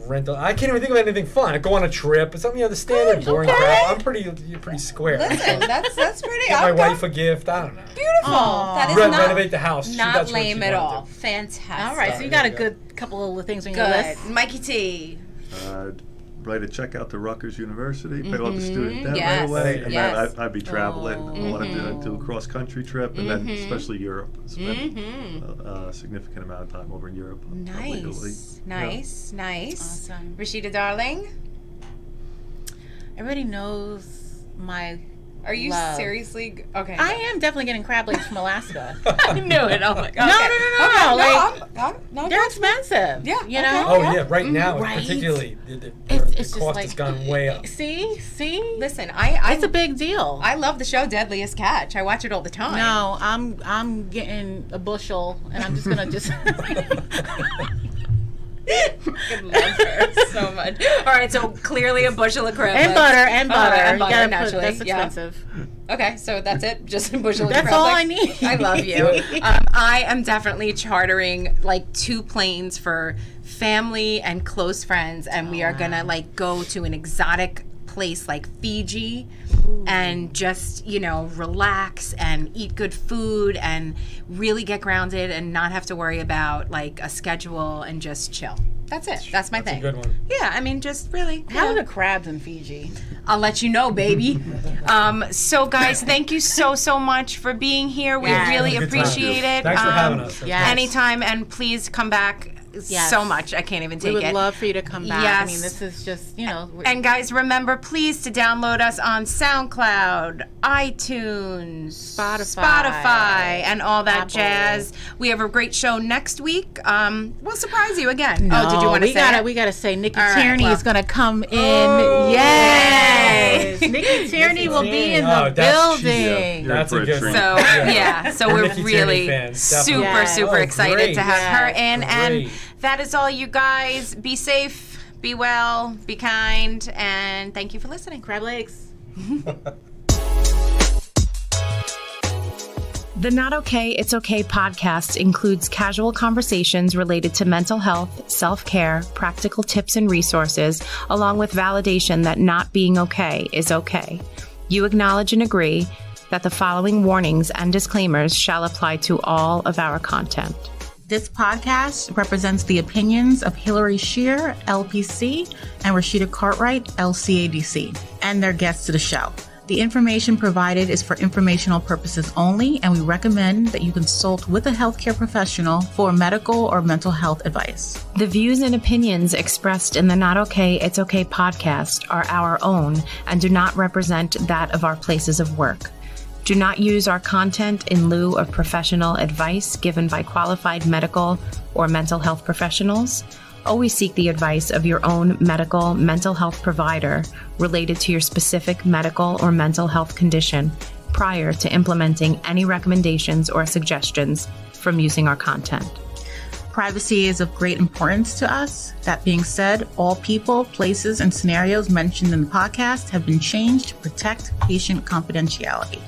Rental. I can't even think of anything fun. I go on a trip. It's something you know the standard Good, boring okay. crap. I'm pretty you're pretty square. Listen, So, that's that's pretty. get my I'm wife a gift. I don't know. Beautiful. Aw. That is Re- not renovate the house. Not that's what lame at all. to. Fantastic. All right, so Sorry, you got a there you good couple of little things on your Good. list. Mikey T. Uh, write a check out to Rutgers University, pay off the student debt Mm-hmm. Yes, right away, and yes. then I'd, I'd be traveling. I want to do, a cross country trip, and then Mhm. especially Europe. Spend Mhm. a, a significant amount of time over in Europe. probably Italy. Nice, Yeah. nice, nice. Awesome. Rashida, darling, Everybody knows my. Are you Love. seriously okay? I am definitely getting crab legs from Alaska. I knew it. Oh my god. No, no, no, no, Okay, no, like- I'm, I'm, no, They're expensive. Yeah, You okay. know? Oh Yeah. yeah, right mm-hmm. now Right. particularly the, the, It's, the it's cost like has gone eh, way up. See, see, Listen, I, I it's a big deal. I love the show Deadliest Catch. I watch it all the time. no, I'm I'm getting a bushel, and I'm just gonna just. I love her so much. All right, so clearly a bushel of crab and legs. butter and Oh, butter. and You butter, put- naturally, that's yeah. Okay, so that's it. Just a bushel of That's all legs? I need. I love you. um, I am definitely chartering like two planes for family and close friends, and we are gonna like go to an exotic place like Fiji and just, you know, relax and eat good food and really get grounded and not have to worry about like a schedule and just chill. That's it. That's my That's a thing. good one. Yeah, I mean, just really. you How know. are the crabs in Fiji? I'll let you know, baby. um, so, guys, thank you so so much for being here. We Yes. really It a good time. appreciate it. Thanks for Um, having us. That's yes. Anytime, and please come back Yes. so much. I can't even take it. We would it. love for you to come back. I mean, this is just you know. and guys, remember please to download us on SoundCloud, iTunes, Spotify. Spotify, and all that Apple. jazz. We have a great show next week. Um, we'll surprise you again. oh, did you want to say gotta, it? We gotta say Nikki right, Tierney well. is gonna come in. Oh, yes, yay. Nikki Tierney will be in Oh, the that's- uh, building. You're That's a for good treat. So Yeah. yeah, so We're we're Nikki really fans, super. Yes. super Oh, excited great. to have her Yes. in, and that is all, you guys. Be safe, be well, be kind, and thank you for listening. Crab legs. The Not Okay, It's Okay podcast includes casual conversations related to mental health, self care, practical tips and resources, along with validation that not being okay is okay. You acknowledge and agree that the following warnings and disclaimers shall apply to all of our content. This podcast represents the opinions of Hillary Shear, LPC, and Rashida Cartwright, LCADC, and their guests to the show. The information provided is for informational purposes only, and we recommend that you consult with a healthcare professional for medical or mental health advice. The views and opinions expressed in the Not Okay, It's Okay podcast are our own and do not represent that of our places of work. Do not use our content in lieu of professional advice given by qualified medical or mental health professionals. Always seek the advice of your own medical mental health provider related to your specific medical or mental health condition prior to implementing any recommendations or suggestions from using our content. Privacy is of great importance to us. That being said, all people, places, and scenarios mentioned in the podcast have been changed to protect patient confidentiality.